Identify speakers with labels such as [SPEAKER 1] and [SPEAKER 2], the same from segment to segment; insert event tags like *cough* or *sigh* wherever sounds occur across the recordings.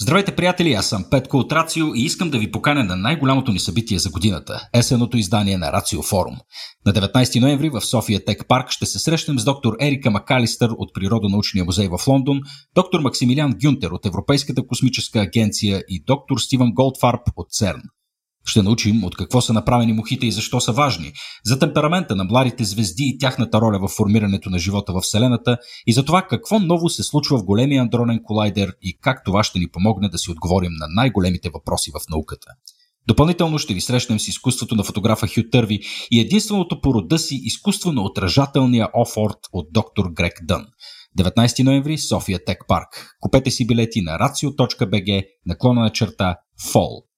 [SPEAKER 1] Здравейте, приятели! Аз съм Петко от Рацио и искам да ви поканя на най-голямото ни събитие за годината – есеното издание на Рацио Форум. На 19 ноември в София Тек Парк ще се срещнем с доктор Ерика Макалистър от Природонаучния музей в Лондон, доктор Максимилиан Гюнтер от Европейската космическа агенция и доктор Стивън Голдфарб от ЦЕРН. Ще научим от какво са направени мухите и защо са важни, за темперамента на младите звезди и тяхната роля в формирането на живота в Вселената и за това какво ново се случва в големия андронен колайдер и как това ще ни помогне да си отговорим на най-големите въпроси в науката. Допълнително ще ви срещнем с изкуството на фотографа Хю Търви и единственото по рода си изкуство на отражателния офорт от доктор Грек Дън. 19 ноември, София Тек Парк. Купете си билети на racio.bg, наклона на черта FALL.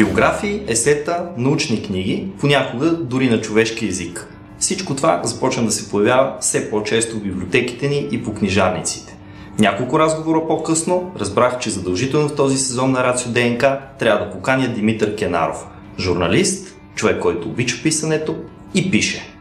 [SPEAKER 2] Биографии, есета, научни книги, понякога дори на човешки език. Всичко това започна да се появява все по-често в библиотеките ни и по книжарниците. Няколко разговора по-късно разбрах, че задължително в този сезон на Рацио ДНК трябва да поканя Димитър Кенаров, журналист, човек, който обича писането и пише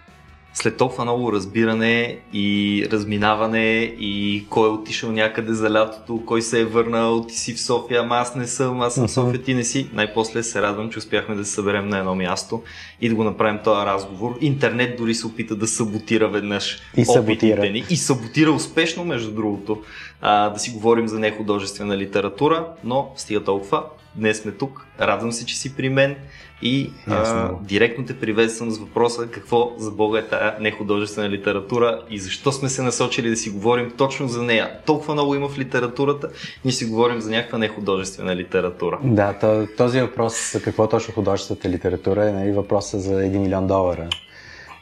[SPEAKER 2] след толкова много разбиране и разминаване и кой е отишъл някъде за лятото, кой се е върнал, ти си в София, ама аз не съм, аз съм в София, ти не си. Най-после се радвам, че успяхме да се съберем на едно място и да го направим този разговор. Интернет дори се опита да саботира веднъж
[SPEAKER 3] и саботира.
[SPEAKER 2] ни. И саботира успешно, между другото, а, да си говорим за нехудожествена литература, но стига толкова. Днес сме тук. Радвам се, че си при мен и а, директно те приветствам с въпроса какво за Бога е тая нехудожествена литература и защо сме се насочили да си говорим точно за нея. Толкова много има в литературата, ние си говорим за някаква нехудожествена литература.
[SPEAKER 3] Да, този въпрос, какво точно художествената литература е нали, въпроса за 1 милион долара,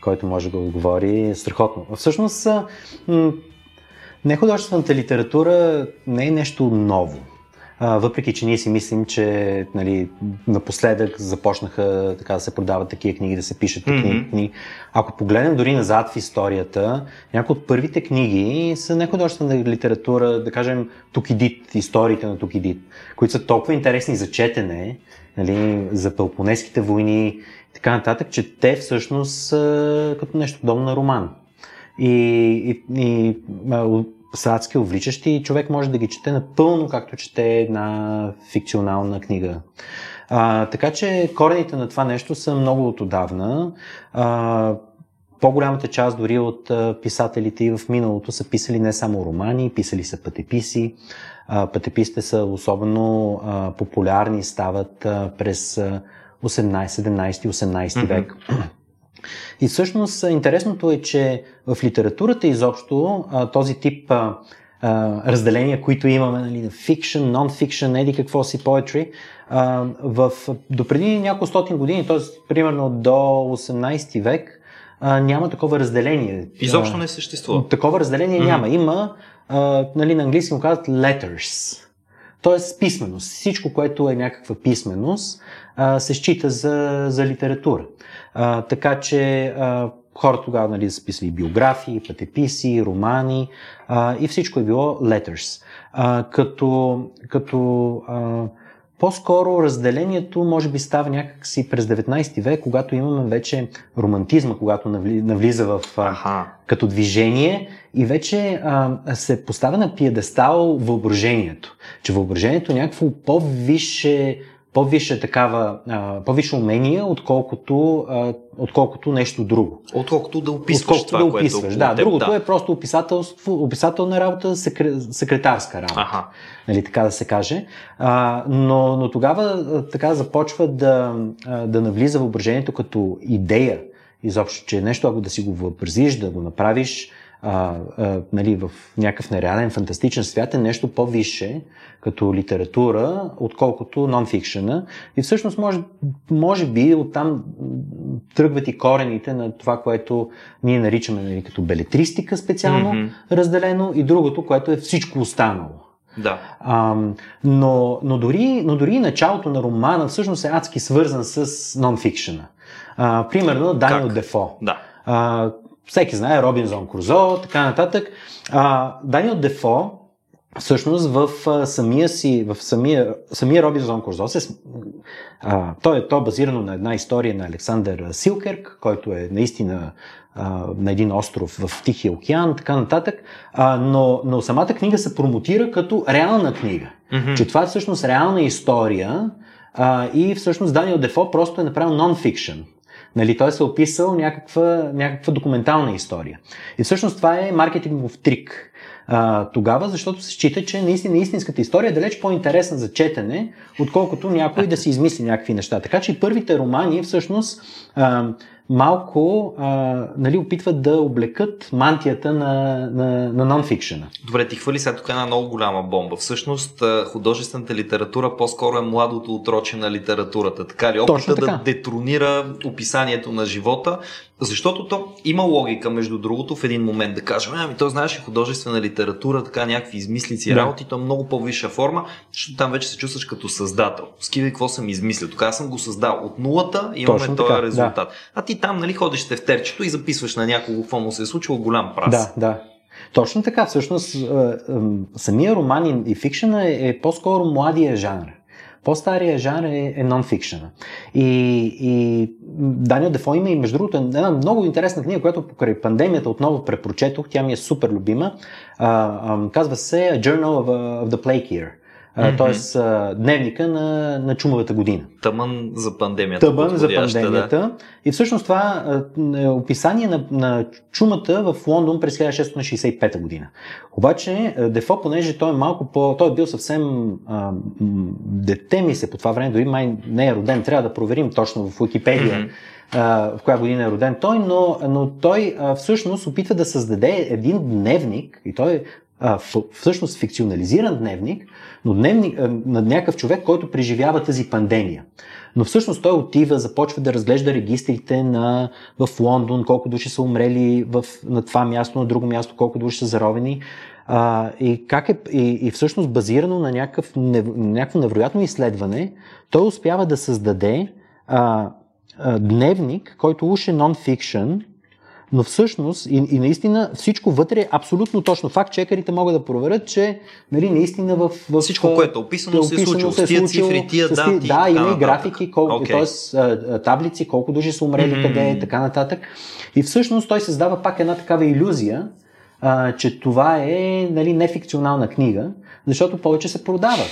[SPEAKER 3] който може да отговори страхотно. Всъщност, м- нехудожествената литература не е нещо ново а, въпреки, че ние си мислим, че нали, напоследък започнаха така да се продават такива книги, да се пишат такива mm-hmm. книги. Ако погледнем дори назад в историята, някои от първите книги са нехудожествена литература, да кажем Тукидит, историите на Тукидит, които са толкова интересни за четене, нали, за Пелопонеските войни и така нататък, че те всъщност са като нещо подобно на роман. И, и, и са адски увличащи и човек може да ги чете напълно, както чете една фикционална книга. А, така че корените на това нещо са много от отдавна. А, по-голямата част дори от писателите и в миналото са писали не само романи, писали са пътеписи. Пътеписите са особено популярни, стават през 18, 17, 18 век. Mm-hmm. И всъщност интересното е, че в литературата изобщо този тип разделения, които имаме, нали, fiction, non-fiction, еди какво си, poetry, в, до преди няколко стотин години, т.е. примерно до 18 век, няма такова разделение.
[SPEAKER 2] Изобщо не съществува.
[SPEAKER 3] Такова разделение mm-hmm. няма. Има, нали, на английски му казват letters. Тоест писменост. Всичко, което е някаква писменост, се счита за, за литература. Така че а, хората тогава нали, са писали биографии, пътеписи, романи и всичко е било letters. Като като по-скоро разделението може би става някакси през 19 век, когато имаме вече романтизма, когато навлиза в а, като движение и вече а, се поставя на пиедестал въображението. Че въображението е някакво по-висше по-висше такава, по-висше умение, отколкото, отколкото нещо друго.
[SPEAKER 2] Отколкото да описваш
[SPEAKER 3] отколкото това, да описваш. Което да, теб, другото да. е просто описателство, описателна работа, секретарска работа. Ага. Нали, така да се каже. Но, но тогава така започва да, да навлиза въображението като идея. Изобщо, че нещо, ако да си го въобразиш, да го направиш, а, а, нали, в някакъв нереален, фантастичен свят е нещо по-висше като литература, отколкото нонфикшена. И всъщност може, може би оттам тръгват и корените на това, което ние наричаме нали, като белетристика специално mm-hmm. разделено и другото, което е всичко останало.
[SPEAKER 2] Да.
[SPEAKER 3] А, но, но, дори, но дори началото на романа всъщност е адски свързан с нонфикшена. А, примерно Даниел Дефо.
[SPEAKER 2] Да.
[SPEAKER 3] А, всеки знае Робинзон Крузо, така нататък. А, Даниел Дефо всъщност в самия си, в самия, самия Робинзон Крузо се, а, той, е, той е базирано на една история на Александър Силкерк, който е наистина а, на един остров в Тихия океан, така нататък, а, но, но самата книга се промотира като реална книга. Mm-hmm. Че това е всъщност реална история а, и всъщност Даниел Дефо просто е направил нон-фикшн. Нали, той се е описал някаква, някаква документална история. И всъщност това е маркетингов трик а, тогава, защото се счита, че наистина истинската история е далеч по-интересна за четене, отколкото някой да си измисли някакви неща. Така че и първите романи всъщност а, малко а, нали, опитват да облекат мантията на, на, на нон-фикшена.
[SPEAKER 2] Добре, ти хвали сега тук една много голяма бомба. Всъщност художествената литература по-скоро е младото отроче на литературата. Така ли? Опита да детронира описанието на живота защото то има логика, между другото, в един момент да кажем, ами то знаеш художествена литература, така някакви измислици, да. работи, то е много по-висша форма, защото там вече се чувстваш като създател. Скидай какво съм измислил. Тук аз съм го създал от нулата и имаме този резултат. Да. А ти там, нали, ходиш в тефтерчето и записваш на някого какво му се е случило голям прас.
[SPEAKER 3] Да, да. Точно така, всъщност самия роман и фикшена е, е по-скоро младия жанр. По-стария жанр е, е нон-фикшена. И, и Даниел Дефо има и между другото една много интересна книга, която покрай пандемията отново препрочетох, тя ми е супер любима. А, а, казва се Journal of, of the Plague Year mm-hmm. т.е. дневника на, на чумовата година.
[SPEAKER 2] Тъмън за пандемията.
[SPEAKER 3] Тъмън за пандемията. Да. И всъщност това е описание на, на чумата в Лондон през 1665 година. Обаче Дефо, понеже той е малко по... Той е бил съвсем а, дете ми се по това време, дори май не е роден, трябва да проверим точно в Уикипедия. Mm-hmm в коя година е роден той, но, но той а, всъщност опитва да създаде един дневник, и той а, всъщност фикционализиран дневник, но дневник на някакъв човек, който преживява тази пандемия. Но всъщност той отива, започва да разглежда регистрите на, в Лондон, колко души са умрели в, на това място, на друго място, колко души са заровени. А, и, как е, и, и всъщност базирано на някакъв, някакво невероятно изследване, той успява да създаде а, а, дневник, който уж е нон-фикшн, но всъщност и, и наистина всичко вътре е абсолютно точно. Факт чекерите могат да проверят, че нали, наистина в, в
[SPEAKER 2] всичко, което е описано, е описано се е случило. Се е случило, цифри, тия дати.
[SPEAKER 3] Да, има и графики, колко, okay. т.е. таблици, колко души са умрели, mm-hmm. къде е, така нататък. И всъщност той създава пак една такава иллюзия, а, че това е нали, нефикционална книга, защото повече се продава.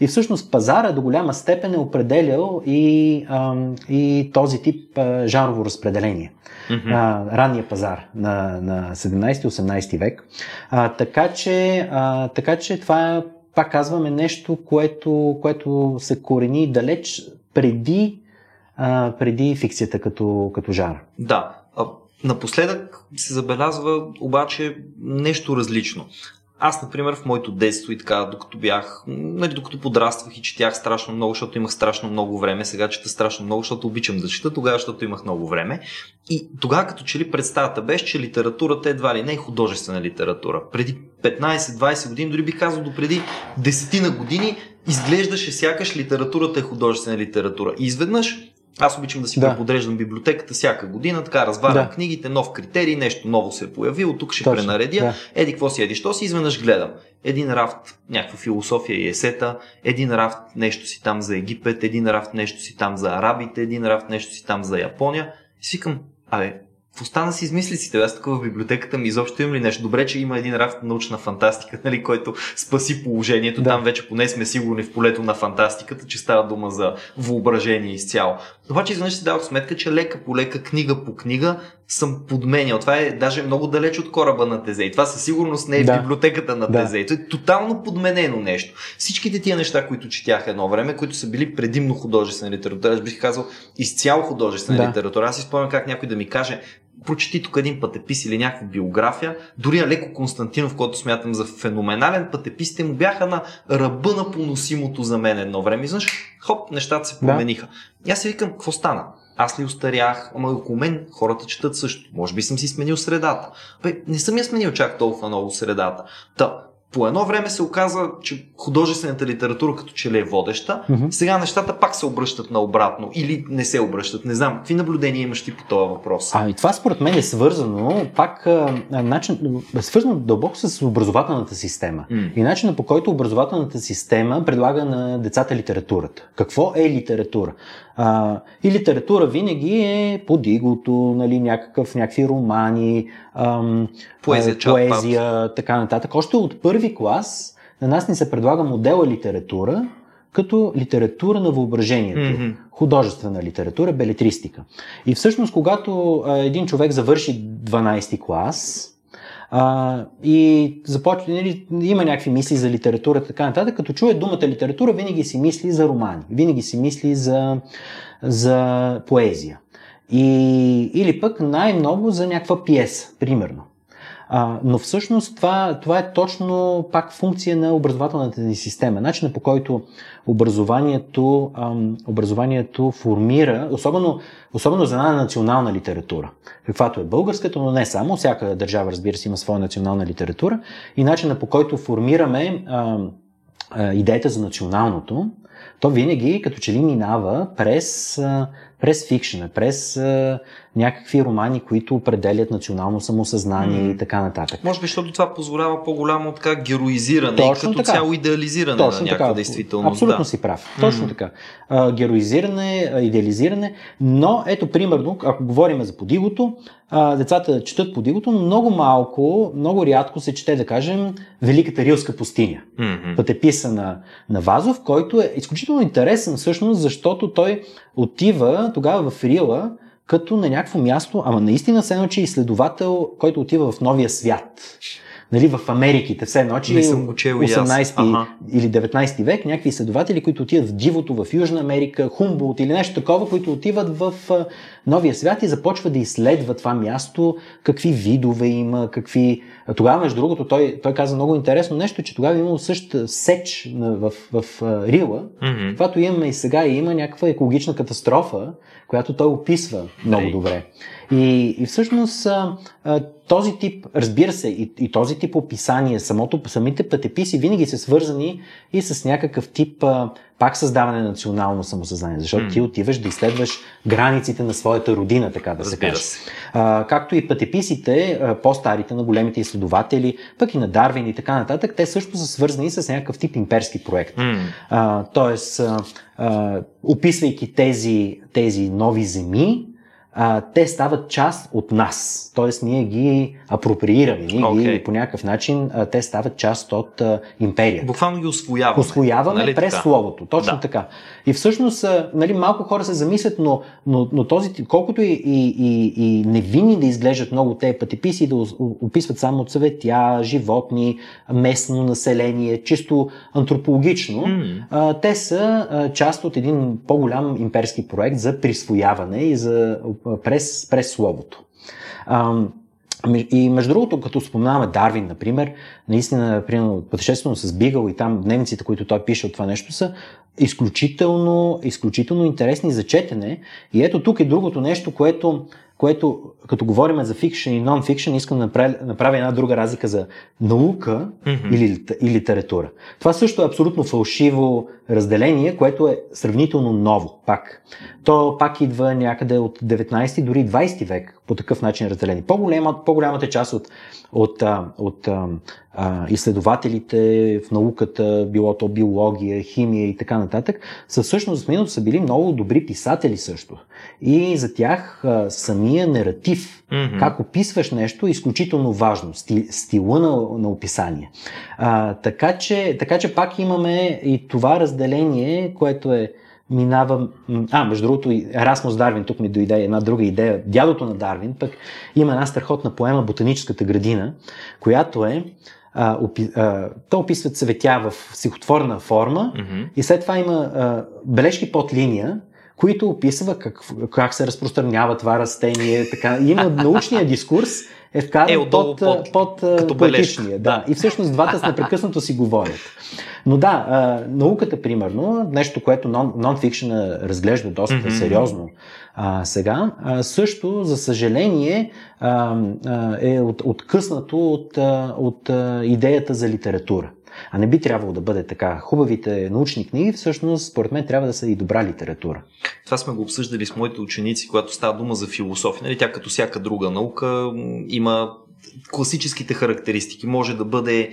[SPEAKER 3] И всъщност пазара до голяма степен е определял и, а, и този тип а, жанрово разпределение. Mm-hmm. А, ранния пазар на, на 17-18 век. А, така, че, а, така че това пак казваме нещо, което, което се корени далеч преди, а, преди фикцията като, като жар.
[SPEAKER 2] Да. Напоследък се забелязва обаче нещо различно. Аз, например, в моето детство и така, докато бях, нали, докато подраствах и четях страшно много, защото имах страшно много време, сега чета страшно много, защото обичам да чета, тогава, защото имах много време. И тогава, като че ли представата беше, че литературата едва ли не е художествена литература. Преди 15-20 години, дори би казал до преди 10 на години, изглеждаше сякаш литературата е художествена литература. И изведнъж аз обичам да си да. преподреждам библиотеката всяка година, така разварям да. книгите, нов критерий, нещо ново се е появило, тук ще Точно, пренаредя, да. еди какво си, еди що си, изведнъж гледам. Един рафт, някаква философия и есета, един рафт, нещо си там за Египет, един рафт, нещо си там за арабите, един рафт, нещо си там за Япония. И си викам, абе, в остана си измислиците. Аз тук в библиотеката ми изобщо имам ли нещо. Добре, че има един рафт научна фантастика, *laughs* нали, който спаси положението. Да. Там вече поне сме сигурни в полето на фантастиката, че става дума за въображение изцяло. Обаче изведнъж си давах сметка, че лека по лека, книга по книга съм подменял. Това е даже много далеч от кораба на Тезей. Това със сигурност не е да. в библиотеката на да. Тезей. Това е тотално подменено нещо. Всичките тия неща, които четях едно време, които са били предимно художествена литература, аз бих казал изцяло художествена да. литература. Аз си спомням как някой да ми каже, прочети тук един пътепис или някаква биография. Дори Алеко Константинов, който смятам за феноменален пътепис, те му бяха на ръба на поносимото за мен едно време. И знаеш, хоп, нещата се промениха. Да. И аз си викам, какво стана? Аз ли устарях? Ама около мен хората четат също. Може би съм си сменил средата. Бе, не съм я сменил чак толкова много средата. Та, по едно време се оказа, че художествената литература като че ли е водеща.
[SPEAKER 3] Мгм.
[SPEAKER 2] Сега нещата пак се обръщат наобратно или не се обръщат. Не знам. Какви наблюдения имаш ти по този въпрос?
[SPEAKER 3] Ами това според мен е свързано, пак а, начин, е свързано дълбоко с образователната система.
[SPEAKER 2] М.
[SPEAKER 3] И начина по който образователната система предлага на децата литературата. Какво е литература? А, и литература винаги е подигото, нали, някакъв, някакви романи, ам,
[SPEAKER 2] Поезия,
[SPEAKER 3] поезия, така нататък. Още от първи клас на нас ни се предлага модела литература като литература на въображението.
[SPEAKER 2] Мгм.
[SPEAKER 3] Художествена литература, белетристика. И всъщност, когато а, един човек завърши 12 клас, а, и започва, нали, има някакви мисли за литература, така нататък, като чуе думата литература, винаги си мисли за романи, винаги си мисли за, за поезия. И, или пък най-много за някаква пиеса, примерно. Но всъщност това, това е точно пак функция на образователната ни система. Начинът по който образованието, ам, образованието формира, особено, особено за една национална литература, каквато е българската, но не само. Всяка държава, разбира се, има своя национална литература. И начинът по който формираме ам, идеята за националното, то винаги като че ли минава през, през фикшена, през някакви романи, които определят национално самосъзнание
[SPEAKER 2] М.
[SPEAKER 3] и така нататък.
[SPEAKER 2] Може би, защото това позволява по-голямо така героизиране
[SPEAKER 3] Точно
[SPEAKER 2] и като
[SPEAKER 3] така.
[SPEAKER 2] цяло идеализиране на някаква действителност.
[SPEAKER 3] Абсолютно
[SPEAKER 2] да.
[SPEAKER 3] си прав. Точно
[SPEAKER 2] М.
[SPEAKER 3] така. А, героизиране, идеализиране, но ето примерно, ако говорим за подигото, а, децата четат подигото, но много малко, много рядко се чете, да кажем, Великата Рилска пустиня.
[SPEAKER 2] Мгм.
[SPEAKER 3] Пътеписа на, на Вазов, който е изключително интересен всъщност, защото той отива тогава в Рила като на някакво място, ама наистина се едно, че изследовател, който отива в новия свят. Нали, в Америките, все едно, че
[SPEAKER 2] Не съм го чел и аз.
[SPEAKER 3] 18
[SPEAKER 2] Ага.
[SPEAKER 3] или 19 век, някакви изследователи, които отиват в дивото в Южна Америка, Хумболт или нещо такова, които отиват в новия свят и започват да изследват това място, какви видове има, какви... Тогава, между другото, той, той каза много интересно нещо, че тогава е имало същата сеч в, в, в Рила,
[SPEAKER 2] Мгм.
[SPEAKER 3] каквато имаме и сега, и има някаква екологична катастрофа, която той описва много
[SPEAKER 2] Ей.
[SPEAKER 3] добре. И, и всъщност този тип, разбира се, и, и този тип описание, самото, самите пътеписи винаги са свързани и с някакъв тип а, пак създаване на национално самосъзнание, защото
[SPEAKER 2] М.
[SPEAKER 3] ти отиваш да изследваш границите на своята родина, така да се
[SPEAKER 2] Разбира
[SPEAKER 3] каже.
[SPEAKER 2] се.
[SPEAKER 3] А, както и пътеписите, а, по-старите на големите изследователи, пък и на Дарвин и така нататък, те също са свързани с някакъв тип имперски проект.
[SPEAKER 2] М.
[SPEAKER 3] А, тоест, а, а, описвайки тези, тези нови земи, а, те стават част от нас. Тоест, ние ги апроприираме, ние
[SPEAKER 2] Окей.
[SPEAKER 3] ги по някакъв начин, а, те стават част от а, империята.
[SPEAKER 2] Буквално ги освояваме.
[SPEAKER 3] Освояваме
[SPEAKER 2] Нали
[SPEAKER 3] през
[SPEAKER 2] така?
[SPEAKER 3] словото. Точно
[SPEAKER 2] Да.
[SPEAKER 3] така. И всъщност, а, нали, малко хора се замислят, но, но, но този, колкото и, и, и, и невинни да изглеждат много тези пътеписи, да описват само цветя, животни, местно население, чисто антропологично,
[SPEAKER 2] М.
[SPEAKER 3] а, те са а, част от един по-голям имперски проект за присвояване и за, през, през словото. И между другото, като споменаваме Дарвин, например, наистина, примерно, пътешествено с Бигъл и там дневниците, които той пише от това нещо, са изключително, изключително интересни за четене. И ето тук е другото нещо, което, което като говорим за фикшн и нон-фикшн, искам да направя, направя една друга разлика за наука
[SPEAKER 2] Мгм.
[SPEAKER 3] или, и литература. Това също е абсолютно фалшиво разделение, което е сравнително ново, пак. То пак идва някъде от 19 дори 20 век по такъв начин разделение. По-голяма, по-голямата част от, от, а, от а, изследователите в науката, било то биология, химия и така нататък, са всъщност в миналото са били много добри писатели също. И за тях а, самия нератив,
[SPEAKER 2] Мгм.
[SPEAKER 3] как описваш нещо е изключително важно. Сти, стила на, на описание. А, така, че, така че пак имаме и това разделение, което е минава... м, А, между другото, и Ерасмус Дарвин, тук ми дойде една друга идея. Дядото на Дарвин пък има една страхотна поема Ботаническата градина, която е а, опи, а, то описва цветя в стихотворна форма
[SPEAKER 2] Мгм.
[SPEAKER 3] и след това има а, бележки под линия, които описва как, как се разпространява това растение. Така. Има *laughs* научния дискурс е вкаран е, под, под, под, под поетичния. Да. И всъщност двата *laughs* непрекъснато си говорят. Но да, а, науката, примерно, нещо, което нон-фикшена разглежда доста mm-hmm. сериозно а, сега, а, също, за съжаление, а, а, е от, откъснато от, от а, идеята за литература. А не би трябвало да бъде така. Хубавите научни книги, всъщност, според мен, трябва да са и добра литература.
[SPEAKER 2] Това сме го обсъждали с моите ученици, когато става дума за философия. Нали? Тя като всяка друга наука има класическите характеристики. Може да бъде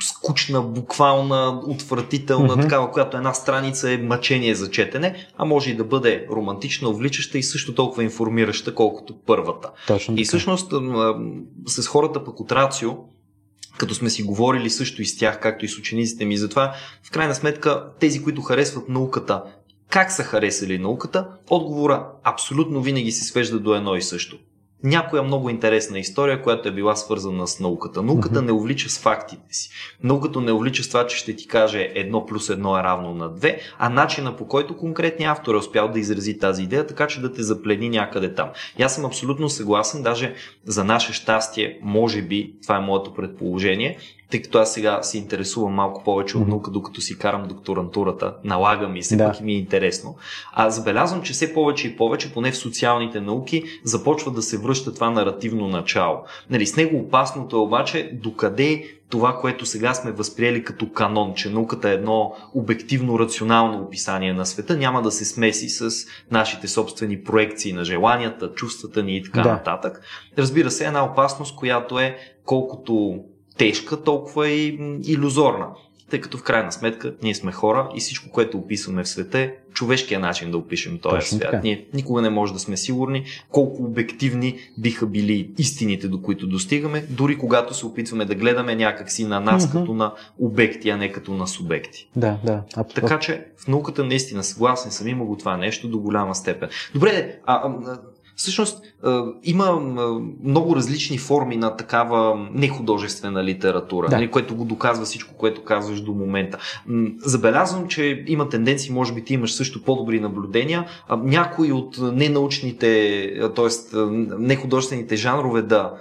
[SPEAKER 2] скучна, буквална, отвратителна, mm-hmm. такава, която една страница е мъчение за четене, а може и да бъде романтична, увличаща и също толкова информираща, колкото първата.
[SPEAKER 3] Точно
[SPEAKER 2] и всъщност с хората пък от Рацио, като сме си говорили също и с тях, както и с учениците ми, затова в крайна сметка тези, които харесват науката, как са харесали науката, отговора абсолютно винаги се свежда до едно и също някоя много интересна история, която е била свързана с науката. Науката mm-hmm. не увлича с фактите си. Науката не увлича с това, че ще ти каже едно плюс едно е равно на две, а начина по който конкретният автор е успял да изрази тази идея, така че да те заплени някъде там. И аз съм абсолютно съгласен, даже за наше щастие, може би, това е моето предположение, тъй като аз сега се интересувам малко повече от наука, докато си карам докторантурата, налага ми се, да. пък ми е интересно. А забелязвам, че все повече и повече, поне в социалните науки, започва да се връща това наративно начало. Нали, с него опасното е обаче докъде това, което сега сме възприели като канон, че науката е едно обективно рационално описание на света, няма да се смеси с нашите собствени проекции на желанията, чувствата ни и така да. нататък. Разбира се, една опасност, която е колкото тежка, толкова и иллюзорна. Тъй като в крайна сметка ние сме хора и всичко, което описваме в света е човешкия начин да опишем този Точно свят. Така. Ние никога не може да сме сигурни колко обективни биха били истините, до които достигаме, дори когато се опитваме да гледаме някакси на нас mm-hmm. като на обекти, а не като на субекти.
[SPEAKER 3] Да, да.
[SPEAKER 2] Абсолютно. Така че в науката наистина съгласен съм, има го това нещо до голяма степен. Добре, а, а, Всъщност има много различни форми на такава нехудожествена литература, да. Нали, което го доказва всичко, което казваш до момента. Забелязвам, че има тенденции, може би ти имаш също по-добри наблюдения, някои от ненаучните, т.е. нехудожествените жанрове да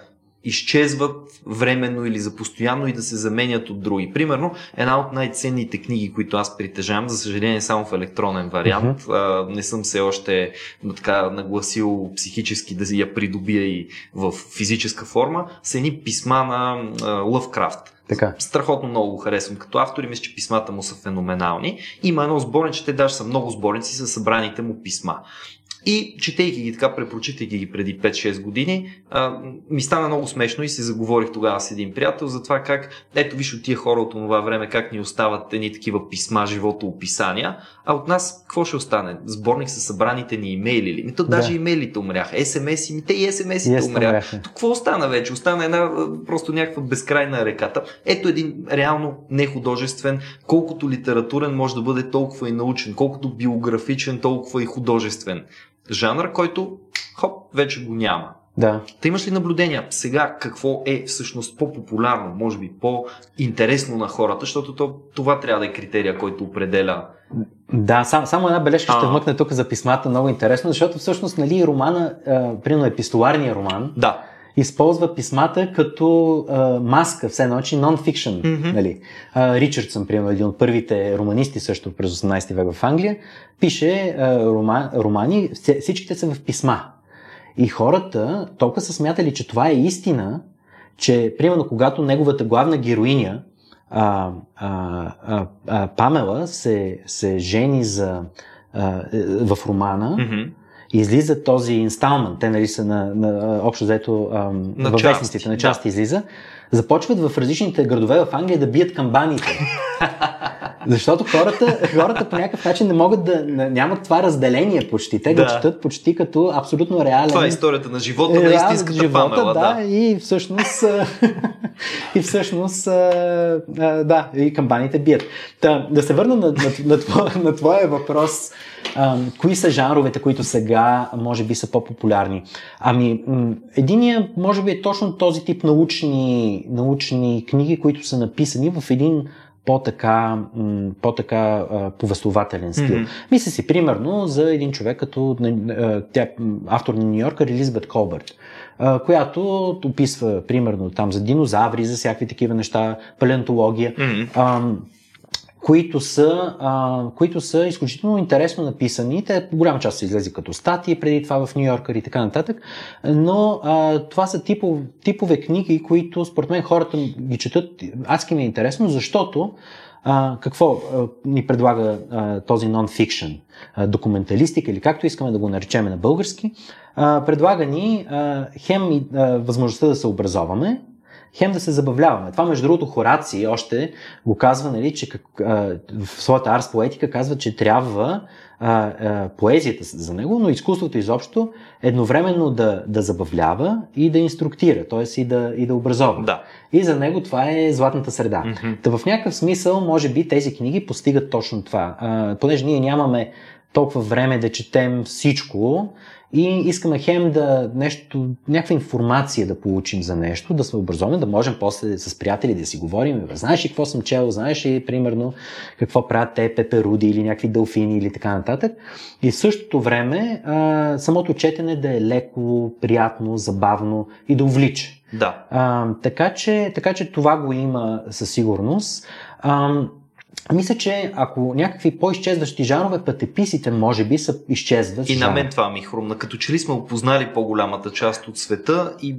[SPEAKER 2] изчезват временно или за постоянно и да се заменят от други. Примерно, една от най-ценните книги, които аз притежавам, за съжаление само в електронен вариант, uh-huh. а, не съм се още така нагласил психически да я придобия и в физическа форма, са едни писма на Лъвкрафт.
[SPEAKER 3] Така.
[SPEAKER 2] Страхотно много го харесвам като автор и мисля, че писмата му са феноменални. Има едно сборниче, те даже са много сборници с събраните му писма. И четейки ги така, препрочитайки ги преди 5-6 години, а, ми стана много смешно и се заговорих тогава с един приятел за това как, ето виж от тия хора от това време, как ни остават едни такива писма, живото описания, а от нас какво ще остане? Сборник с събраните ни имейли ли? Ми то даже да. имейлите умряха, СМС, ми те и СМС-ите умряха. То какво остана вече? Остана една просто някаква безкрайна реката. Ето един реално нехудожествен, колкото литературен може да бъде толкова и научен, колкото биографичен, толкова и художествен жанр, който хоп, вече го няма.
[SPEAKER 3] Да.
[SPEAKER 2] Та имаш ли наблюдения сега какво е всъщност по-популярно, може би по-интересно на хората, защото то, това трябва да е критерия, който определя.
[SPEAKER 3] Да, сам, само една бележка ще вмъкне тук за писмата, много интересно, защото всъщност нали, романа, примерно епистоларния роман,
[SPEAKER 2] да
[SPEAKER 3] използва писмата като а, маска, все едно, че нон-фикшн. Mm-hmm. Нали. А, Ричардсън, примерно, един от първите романисти също през 18 век в Англия, пише а, рома, романи, всичките са в писма. И хората толкова са смятали, че това е истина, че, примерно, когато неговата главна героиня, а, а, а, а, Памела, се, се жени за, а, в романа, mm-hmm излиза този инсталмент, те нали са на, на общо взето във вестниците, на части да. излиза, започват в различните градове в Англия да бият камбаните. *laughs* Защото хората, хората по някакъв начин не могат да нямат това разделение почти. Те да. го четат почти като абсолютно реален.
[SPEAKER 2] Това е историята на живота, на истинската живота, памела,
[SPEAKER 3] да, да. И всъщност, *laughs* и всъщност, да, и камбаните бият. Та, да се върна на, на, на, твоя, на твоя въпрос. Кои са жанровете, които сега може би са по-популярни? Ами, единия може би е точно този тип научни, научни книги, които са написани в един по-така, по-така повествователен стил.
[SPEAKER 2] Мгм.
[SPEAKER 3] Мисля си, примерно, за един човек като тя, автор на Нью Йоркър Елизабет Колбърт, която описва, примерно, там за динозаври, за всякакви такива неща, палеонтология.
[SPEAKER 2] Мгм.
[SPEAKER 3] Които са, а, които са изключително интересно написани. Те голяма част са излезли като статии преди това в Нью Йоркър и така нататък, но а, това са типов, типове книги, които според мен хората ги четат адски ми е интересно, защото а, какво а, ни предлага а, този нон-фикшн, документалистика или както искаме да го наречем на български, а, предлага ни а, хем и, а, възможността да се образоваме, хем да се забавляваме. Това, между другото, Хораци още го казва, нали, че как, а, в своята арс поетика казва, че трябва а, а, поезията за него, но изкуството изобщо едновременно да, да забавлява и да инструктира, т.е. И да, и да образова.
[SPEAKER 2] Да.
[SPEAKER 3] И за него това е златната среда.
[SPEAKER 2] Мгм.
[SPEAKER 3] Та в някакъв смисъл, може би, тези книги постигат точно това. А, понеже ние нямаме толкова време да четем всичко и искаме хем да нещо, някаква информация да получим за нещо, да сме образовани, да можем после с приятели да си говорим. Знаеш ли какво съм чел? Знаеш ли, примерно, какво правят те, пеперуди или някакви делфини или така нататък. И в същото време а, самото четене да е леко, приятно, забавно и да увлича.
[SPEAKER 2] Да.
[SPEAKER 3] А, така, че, така че това го има със сигурност. А, мисля, че ако някакви по-изчезващи жанрове, пътеписите може би са изчезват.
[SPEAKER 2] И на мен това ми хрумна. Като че ли сме опознали по-голямата част от света и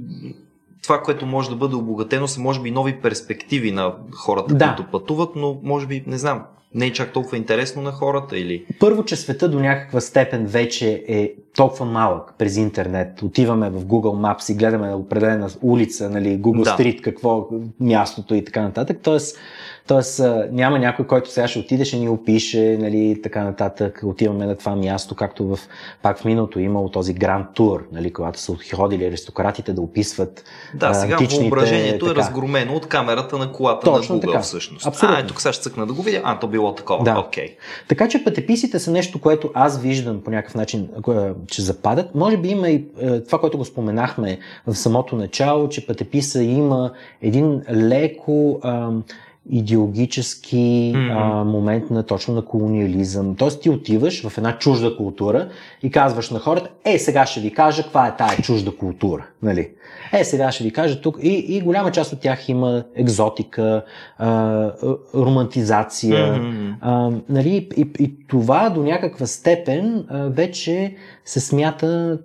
[SPEAKER 2] това, което може да бъде обогатено, са може би нови перспективи на хората,
[SPEAKER 3] Да.
[SPEAKER 2] които пътуват, но може би, не знам, не е чак толкова интересно на хората или...
[SPEAKER 3] Първо, че света до някаква степен вече е толкова малък през интернет. Отиваме в Google Maps и гледаме на определена улица, нали, Google
[SPEAKER 2] Да.
[SPEAKER 3] Street, какво мястото и така нататък. Тоест, Тоест няма някой, който сега ще отиде, ще ни опише, нали, така нататък. Отиваме на това място, както в, пак в миналото е имало този гранд тур, нали, когато са ходили аристократите да описват
[SPEAKER 2] Да, сега
[SPEAKER 3] античните,
[SPEAKER 2] въображението е
[SPEAKER 3] така.
[SPEAKER 2] разгромено от камерата на колата
[SPEAKER 3] Точно
[SPEAKER 2] на Google
[SPEAKER 3] така.
[SPEAKER 2] всъщност.
[SPEAKER 3] Абсолютно.
[SPEAKER 2] А, е, тук сега ще цъкна да го видя. А, то било такова.
[SPEAKER 3] Да.
[SPEAKER 2] Окей.
[SPEAKER 3] Така че пътеписите са нещо, което аз виждам по някакъв начин, е, че западат. Може би има и е, това, което го споменахме в самото начало, че пътеписа има един леко идеологически
[SPEAKER 2] Мгм.
[SPEAKER 3] а, момент на точно на колониализъм. Тоест ти отиваш в една чужда култура и казваш на хората, е, сега ще ви кажа каква е тая чужда култура. Нали? Е, сега ще ви кажа тук. И, и голяма част от тях има екзотика, а, романтизация.
[SPEAKER 2] Мгм.
[SPEAKER 3] А, нали, и, и това до някаква степен а, вече се смята,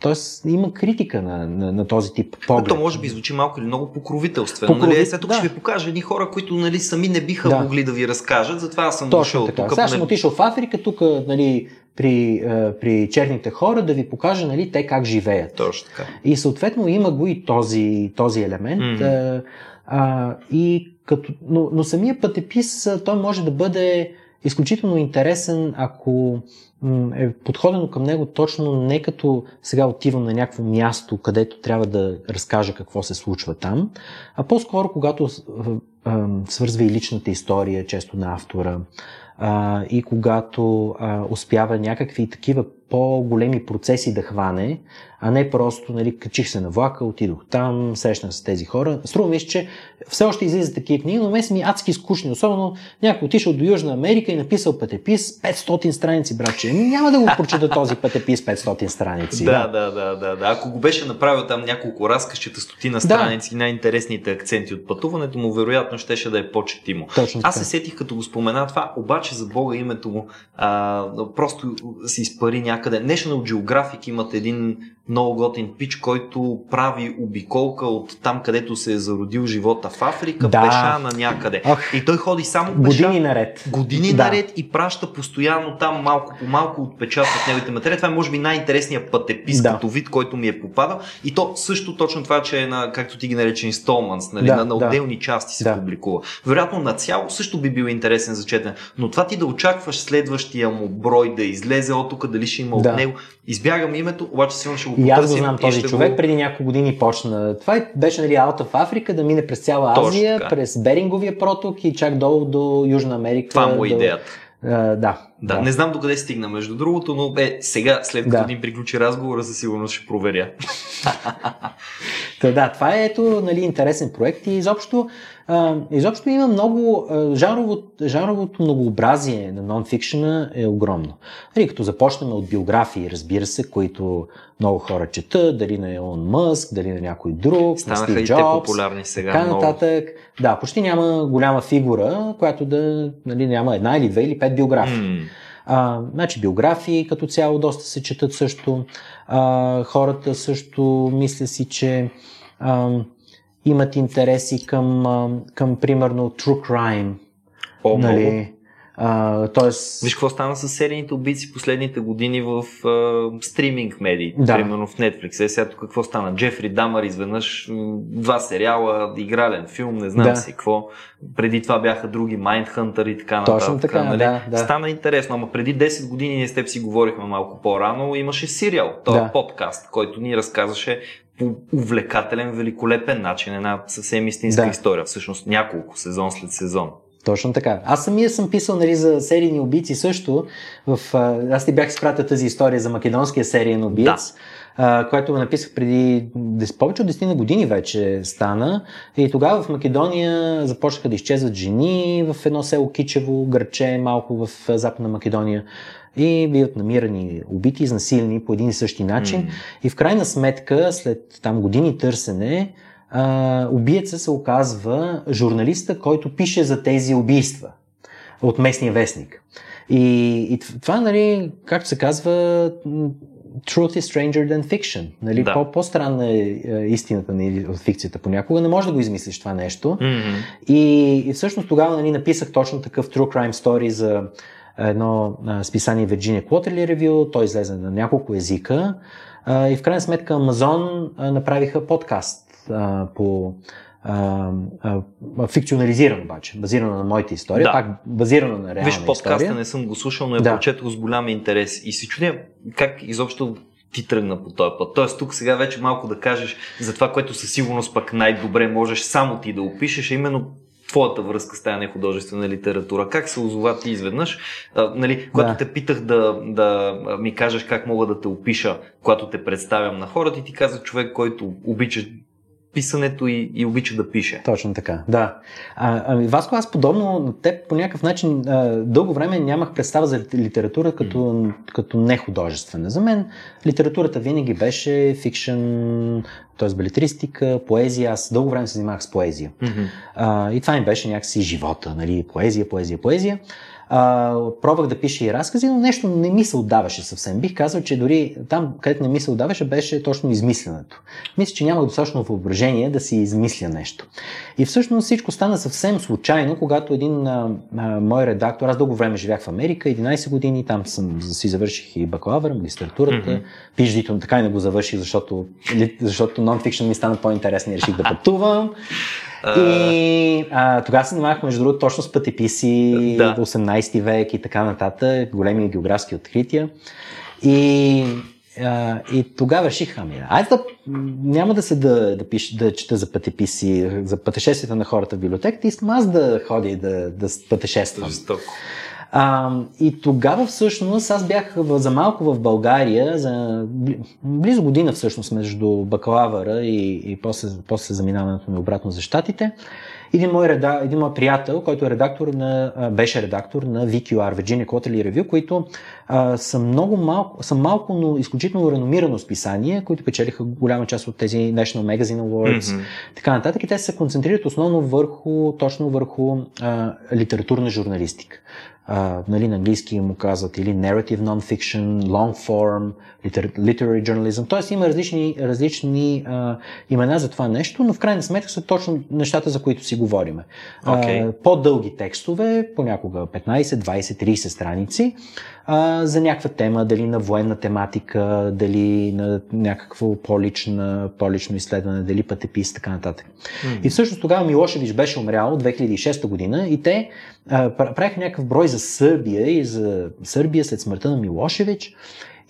[SPEAKER 3] т.е. има критика на, на, на този тип поглед.
[SPEAKER 2] То може би звучи малко или много покровителствено.
[SPEAKER 3] Покрови-
[SPEAKER 2] Нали? Е, Сега тук
[SPEAKER 3] да.
[SPEAKER 2] ще ви покажа едни хора, които нали, сами не биха
[SPEAKER 3] Да.
[SPEAKER 2] могли да ви разкажат, затова аз съм
[SPEAKER 3] Точно
[SPEAKER 2] дошъл
[SPEAKER 3] така.
[SPEAKER 2] тук.
[SPEAKER 3] Сега съм отишъл в Африка, тук нали, при, а, при черните хора да ви покажа нали, те как живеят.
[SPEAKER 2] Точно така.
[SPEAKER 3] И съответно има го и този, този елемент.
[SPEAKER 2] Мгм.
[SPEAKER 3] А, а, и като, но, но самия пътепис, а, той може да бъде изключително интересен, ако е подходено към него точно не като сега отивам на някакво място, където трябва да разкажа какво се случва там, а по-скоро когато свързва и личната история, често на автора, и когато успява някакви такива по-големи процеси да хване, а не просто, нали, качих се на влака, отидох там, срещнах с тези хора. Струва ми се, че все още излизат такива книги, но мен са ми адски скучни. Особено някой отишъл до Южна Америка и написал пътепис 500 страници, братче. Ами Няма да го прочета този пътепис 500 страници.
[SPEAKER 2] Да, да, да, да, да. Ако го беше направил там няколко разказчета, стотина страници, най-интересните акценти от пътуването му, вероятно щеше да е по-четимо.
[SPEAKER 3] Точно
[SPEAKER 2] Аз се сетих като го спомена това, обаче за Бога името му а, просто се изпари някъде. National Geographic имат един много готин пич, който прави обиколка от там, където се е зародил живота в Африка,
[SPEAKER 3] Да.
[SPEAKER 2] пеша на някъде.
[SPEAKER 3] Ох.
[SPEAKER 2] И той ходи само пеша.
[SPEAKER 3] Години наред.
[SPEAKER 2] Години
[SPEAKER 3] Да.
[SPEAKER 2] наред и праща постоянно там малко по малко отпечатват неговите материали. Това е може би най-интересният пътепис
[SPEAKER 3] Да.
[SPEAKER 2] като вид, който ми е попадал. И то също точно това, че е на, както ти ги нарече, installments, нали,
[SPEAKER 3] Да,
[SPEAKER 2] на, на
[SPEAKER 3] да.
[SPEAKER 2] отделни части се
[SPEAKER 3] Да.
[SPEAKER 2] публикува. Вероятно на цяло също би бил интересен за четене. Но това ти да очакваш следващия му брой да излезе от тук, дали ще има
[SPEAKER 3] Да.
[SPEAKER 2] от него. Избягам името, обаче сигурно ще го
[SPEAKER 3] И аз го знам този човек,
[SPEAKER 2] Го...
[SPEAKER 3] преди няколко години почна. Това е- беше нали, Out of Africa, да мине през цяла Азия, през Беринговия проток и чак долу до Южна Америка.
[SPEAKER 2] Това му е
[SPEAKER 3] до...
[SPEAKER 2] идеята.
[SPEAKER 3] А, да.
[SPEAKER 2] Да,
[SPEAKER 3] Да.
[SPEAKER 2] не знам докъде стигна, между другото, но е, сега, след като
[SPEAKER 3] Да.
[SPEAKER 2] един приключи разговора, със сигурност ще проверя. *laughs*
[SPEAKER 3] Та, да, това е ето, нали, интересен проект и изобщо, а, изобщо има много, а, жанрово, жанровото многообразие на нонфикшена е огромно. Нали, като започнем от биографии, разбира се, които много хора четат, дали на Елон Мъск, дали на някой друг, на
[SPEAKER 2] Станаха
[SPEAKER 3] Стив
[SPEAKER 2] и те
[SPEAKER 3] Джобс,
[SPEAKER 2] популярни сега
[SPEAKER 3] така
[SPEAKER 2] много.
[SPEAKER 3] нататък. Да, почти няма голяма фигура, която да, нали, няма една или две или пет биографии.
[SPEAKER 2] М,
[SPEAKER 3] А, значи биографии като цяло доста се четат също. А, хората също мисля си, че а, имат интереси към, към примерно true crime.
[SPEAKER 2] О,
[SPEAKER 3] нали? А, тоест,
[SPEAKER 2] Виж какво стана с серийните убийци последните години в а, стриминг медии,
[SPEAKER 3] Да.
[SPEAKER 2] примерно в Netflix. Е, сега тук какво стана? Джефри Дамър изведнъж два сериала, игрален филм, не знам
[SPEAKER 3] Да.
[SPEAKER 2] си какво. Преди това бяха други Mindhunter и така нататък.
[SPEAKER 3] Точно така,
[SPEAKER 2] нали?
[SPEAKER 3] да, да.
[SPEAKER 2] Стана интересно, ама преди 10 години ние с теб си говорихме малко по-рано, имаше сериал, този
[SPEAKER 3] Да.
[SPEAKER 2] подкаст, който ни разказваше по увлекателен, великолепен начин една съвсем истинска
[SPEAKER 3] Да.
[SPEAKER 2] история. Всъщност няколко сезон след сезон.
[SPEAKER 3] Точно така. Аз самия съм писал нали, за серийни убийци също. В, аз ти бях изпратил тази история за македонския сериен убиец, а, която го написах преди повече от 10 на години вече стана. И тогава в Македония започнаха да изчезват жени в едно село Кичево, гърче, малко в Западна Македония. И биват намирани убити, изнасилени по един и същи начин.
[SPEAKER 2] М.
[SPEAKER 3] И в крайна сметка, след там години търсене, а, убиеца се оказва журналиста, който пише за тези убийства от местния вестник. И, и това, нали, както се казва, truth is stranger than fiction. Нали?
[SPEAKER 2] Да.
[SPEAKER 3] По, по-странна е, е истината нали, от фикцията понякога. Не можеш да го измислиш това нещо.
[SPEAKER 2] М.
[SPEAKER 3] И, и всъщност тогава нали, написах точно такъв true crime story за едно а, списание Virginia Quarterly Review. Той излезе на няколко езика. А, и в крайна сметка Amazon а, направиха подкаст а, по а, а, фикционализиран обаче, базирано на моите истории,
[SPEAKER 2] Да.
[SPEAKER 3] пак базирано на реална
[SPEAKER 2] Виж, подкаста
[SPEAKER 3] история.
[SPEAKER 2] не съм го слушал, но я
[SPEAKER 3] Да.
[SPEAKER 2] прочетох с голям интерес и си чудя как изобщо ти тръгна по този път. Тоест тук сега вече малко да кажеш за това, което със сигурност пък най-добре можеш само ти да опишеш, а именно твоята връзка с тази нехудожествена литература. Как се озова ти изведнъж? А, нали, когато
[SPEAKER 3] Да.
[SPEAKER 2] те питах да, да ми кажеш как мога да те опиша, когато те представям на хората, и ти каза човек, който обича писането и, и обича да пише.
[SPEAKER 3] Точно така, да. А, ами, Васко, аз подобно на теб по някакъв начин а, дълго време нямах представа за литература като, като нехудожествена. За мен литературата винаги беше фикшн, т.е. балетристика, поезия. Аз дълго време се занимавах с поезия.
[SPEAKER 2] Мгм.
[SPEAKER 3] А, и това ми беше някакси живота, нали? Поезия, поезия, поезия. А, пробвах да пиша и разкази, но нещо не ми се отдаваше съвсем. Бих казал, че дори там, където не ми се отдаваше, беше точно измисленето. Мисля, че нямах достатъчно въображение да си измисля нещо. И всъщност всичко стана съвсем случайно, когато един а, а, мой редактор, аз дълго време живях в Америка, 11 години, там съм, си завърших и бакалавър, магистратурата,
[SPEAKER 2] Мгм.
[SPEAKER 3] PhD-то така и не го завърших, защото, защото нон-фикшн ми стана по-интересно и реших да пътувам. И а, тогава се занимавах, между другото, точно с пътеписи
[SPEAKER 2] Да.
[SPEAKER 3] 18 век и така нататък, големи географски открития. И, а, и тогава реших, ами, айде да, няма да се да, да, пиш, да чета за пътеписи, за пътешествията на хората в библиотеката, искам аз да ходя и да, да пътешествам.
[SPEAKER 2] жестоко.
[SPEAKER 3] А, и тогава всъщност аз бях за малко в България, за бли- близо година всъщност между бакалавъра и, и после, после заминаването ми обратно за щатите. Един мой, реда, един мой приятел, който е редактор на, беше редактор на VQR, Virginia Quarterly Review, които а, са много малко, са малко, но изключително реномирано списание, които печелиха голяма част от тези National Magazine Awards,
[SPEAKER 2] Мгм.
[SPEAKER 3] така нататък. И те се концентрират основно върху, точно върху а, литературна журналистика. А, нали, на английски му казват или narrative non-fiction, long form, liter- literary journalism. Тоест има различни, различни а, имена за това нещо, но в крайна сметка са точно нещата, за които си говориме.
[SPEAKER 2] Окей.
[SPEAKER 3] А, по-дълги текстове, понякога 15, 20, 30 страници, а, за някаква тема, дали на военна тематика, дали на някакво по-лична, по-лично изследване, дали пътепис, така нататък.
[SPEAKER 2] Мгм.
[SPEAKER 3] И всъщност тогава Милошевич беше умрял 2006 година и те а, пра- правиха някакъв брой за Сърбия и за Сърбия след смъртта на Милошевич.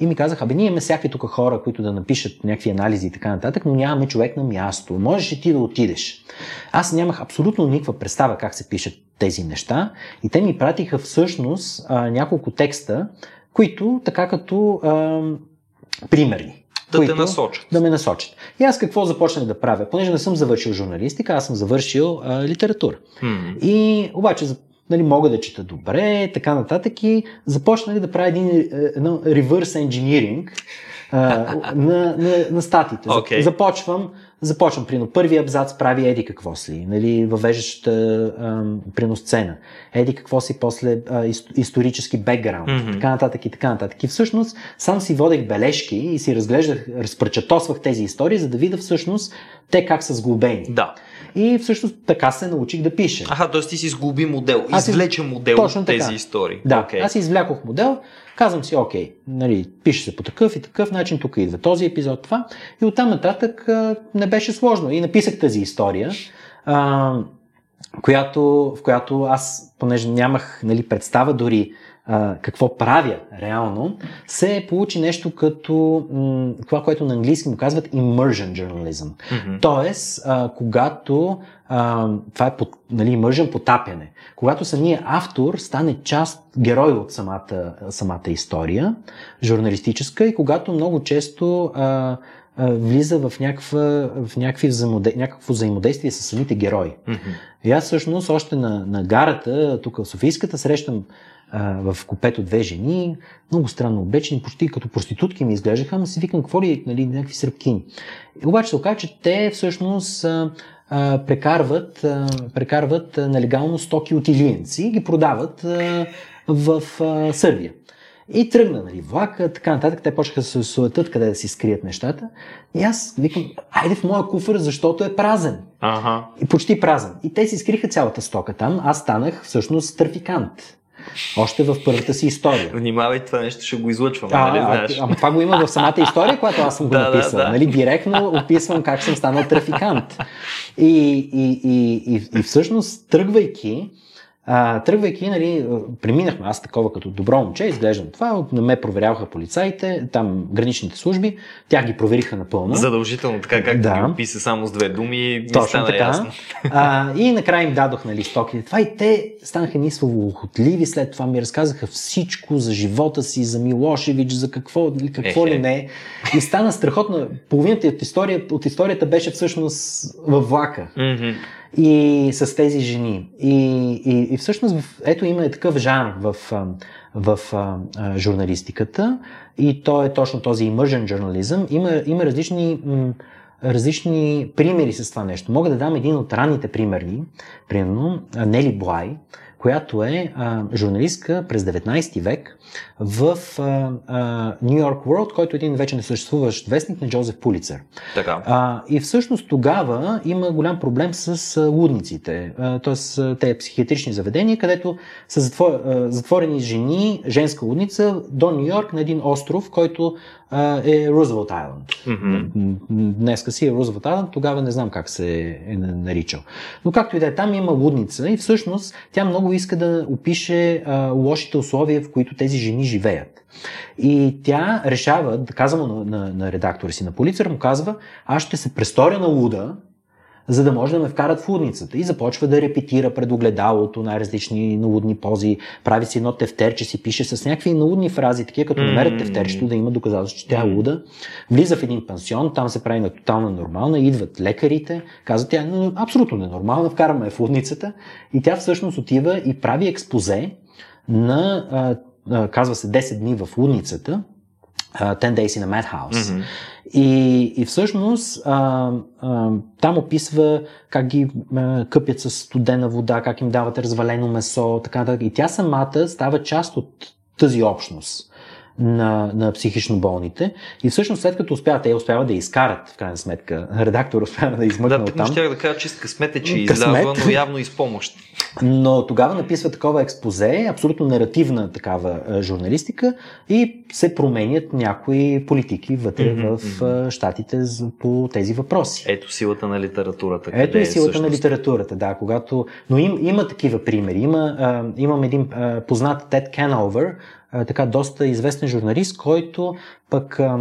[SPEAKER 3] И ми казаха, бе, ние имаме всякакви тук хора, които да напишат някакви анализи и така нататък, но нямаме човек на място. Можеш ли ти да отидеш? Аз нямах абсолютно никаква представа как се пишат тези неща и те ми пратиха всъщност а, няколко текста, които така като а, примерни.
[SPEAKER 2] Да
[SPEAKER 3] които,
[SPEAKER 2] те насочат.
[SPEAKER 3] Да ме насочат. И аз какво започнах да правя? Понеже не съм завършил журналистика, аз съм завършил а, литература.
[SPEAKER 2] М.
[SPEAKER 3] И обаче нали, мога да чета добре, така нататък и започнах да правя един, е, едно engineering а, на, на, на статите.
[SPEAKER 2] Окей.
[SPEAKER 3] Започвам, започвам, примерно, първи абзац прави еди какво си, нали, въвеждаща прино сцена, еди какво си после а, ис- исторически бекграунд,
[SPEAKER 2] Мгм.
[SPEAKER 3] така нататък и така нататък. И всъщност сам си водех бележки и си разглеждах, разпръчатосвах тези истории, за да видя всъщност те как са сглобени.
[SPEAKER 2] Да.
[SPEAKER 3] И всъщност така се научих да пиша.
[SPEAKER 2] Аха, т.е. ти си сглоби модел,
[SPEAKER 3] Аз
[SPEAKER 2] извлече модел
[SPEAKER 3] Точно
[SPEAKER 2] от тези
[SPEAKER 3] така.
[SPEAKER 2] истории.
[SPEAKER 3] Да,
[SPEAKER 2] Окей.
[SPEAKER 3] аз извлякох модел, казвам си, окей, нали, пише се по такъв и такъв начин, тук идва този епизод, това. И оттам нататък а, не беше сложно. И написах тази история, а, която, в която аз, понеже нямах нали, представа дори а, какво правя реално, се получи нещо като м, това, което на английски му казват immersion journalism.
[SPEAKER 2] Мгм.
[SPEAKER 3] Тоест, а, когато а, това е под, нали, мъжен потапяне, когато самия автор стане част, герой от самата, самата история, журналистическа, и когато много често а, влиза в, някаква, в някакви взаимоде, някакво взаимодействие с самите герои.
[SPEAKER 2] Мгм.
[SPEAKER 3] И аз всъщност още на, на гарата, тук в Софийската, срещам а, в купето две жени, много странно облечени, почти като проститутки ми изглеждаха, ама си викам, какво ли, нали, някакви сръбкини. И обаче се оказа, че те всъщност а, а, прекарват, а, прекарват а, нелегално стоки от илиенци и ги продават а, в а, Сърбия. И тръгна, нали, влака, така нататък. Те почнаха да се суетат къде да си скрият нещата. И аз викам, айде в моя куфър, защото е празен.
[SPEAKER 2] Ага.
[SPEAKER 3] И почти празен. И те си скриха цялата стока там. Аз станах всъщност трафикант. Още в първата си история.
[SPEAKER 2] Внимавай, това нещо ще го излъчваме,
[SPEAKER 3] А,
[SPEAKER 2] нали
[SPEAKER 3] а,
[SPEAKER 2] знаеш?
[SPEAKER 3] ама това го има в самата история, която аз съм го *laughs*
[SPEAKER 2] Да, да,
[SPEAKER 3] написал.
[SPEAKER 2] да.
[SPEAKER 3] Нали? Директно описвам как съм станал трафикант. И, и, и, и, и всъщност, тръгвайки, а, тръгвайки, нали, преминахме, аз такова като добро момче, изглеждам това, на ме проверяваха полицаите, там граничните служби, тях ги провериха напълно.
[SPEAKER 2] Задължително, така както
[SPEAKER 3] Да.
[SPEAKER 2] ги описа само с две думи, ми
[SPEAKER 3] Точно
[SPEAKER 2] стана
[SPEAKER 3] така.
[SPEAKER 2] ясно.
[SPEAKER 3] А, и накрая им дадох нали, стоките. Това и те станаха ни свободолюбиви. След това ми разказаха всичко за живота си, за Милошевич, за какво, нали, какво
[SPEAKER 2] Ехе.
[SPEAKER 3] ли не. И стана страхотно. Половината от, история, от историята беше всъщност във влака.
[SPEAKER 2] Мгм.
[SPEAKER 3] И с тези жени. И, и, и всъщност в- ето има и такъв жанр в, в а, журналистиката и то е точно този immersion journalism. Има, има различни, различни примери с това нещо. Мога да дам един от ранните примери. Примерно Нели Блай, която е а, журналистка през 19 век в Нью Йорк World, който е един вече не съществуващ вестник на Джозеф Пулицер.
[SPEAKER 2] Така.
[SPEAKER 3] А, и всъщност тогава има голям проблем с а, лудниците, т.е. те психиатрични заведения, където са затвор, а, затворени жени, женска лудница до Нью Йорк на един остров, който е Рузвелт Айланд. Днеска си е Рузвелт Айланд, тогава не знам как се е на- наричал. Но както и да е, там има лудница и всъщност тя много иска да опише а, лошите условия, в които тези жени живеят. И тя решава, да казва на, на, на редактора си на полицар, му казва, аз ще се престоря на луда, за да може да ме вкарат в лудницата. И започва да репетира пред огледалото най-различни налудни пози, прави си едно тефтерче, си пише с някакви налудни фрази, такива като намерят тефтерчето, да има доказателство, че тя е луда. Влиза в един пансион, там се прави на тотална нормална, идват лекарите, казват тя е абсолютно ненормална, вкараме я в лудницата и тя всъщност отива и прави експозе на, а, а, казва се 10 дни в лудницата, а, 10 Days in a Madhouse.
[SPEAKER 2] Мгм.
[SPEAKER 3] И, и всъщност а, а, там описва как ги а, къпят с студена вода, как им дават развалено месо, така нататък. И тя самата става част от тази общност на, на психично болните. И всъщност след като успяват, те успяват да изкарат, в крайна сметка, *laughs* редактор успява да измъкне
[SPEAKER 2] Да,
[SPEAKER 3] от
[SPEAKER 2] тъкмо
[SPEAKER 3] там.
[SPEAKER 2] щях да кажа, че късмет е, че е излязла, но явно и с помощ.
[SPEAKER 3] Но тогава написва такова експозе, абсолютно наративна такава журналистика и се променят някои политики вътре
[SPEAKER 2] Мгм,
[SPEAKER 3] в щатите по тези въпроси.
[SPEAKER 2] Ето силата на литературата.
[SPEAKER 3] Ето и силата
[SPEAKER 2] всъщност.
[SPEAKER 3] на литературата, да, когато... Но им, има такива примери. Има, а, имам един а, познат Тед Кеновър, така доста известен журналист, който пък а,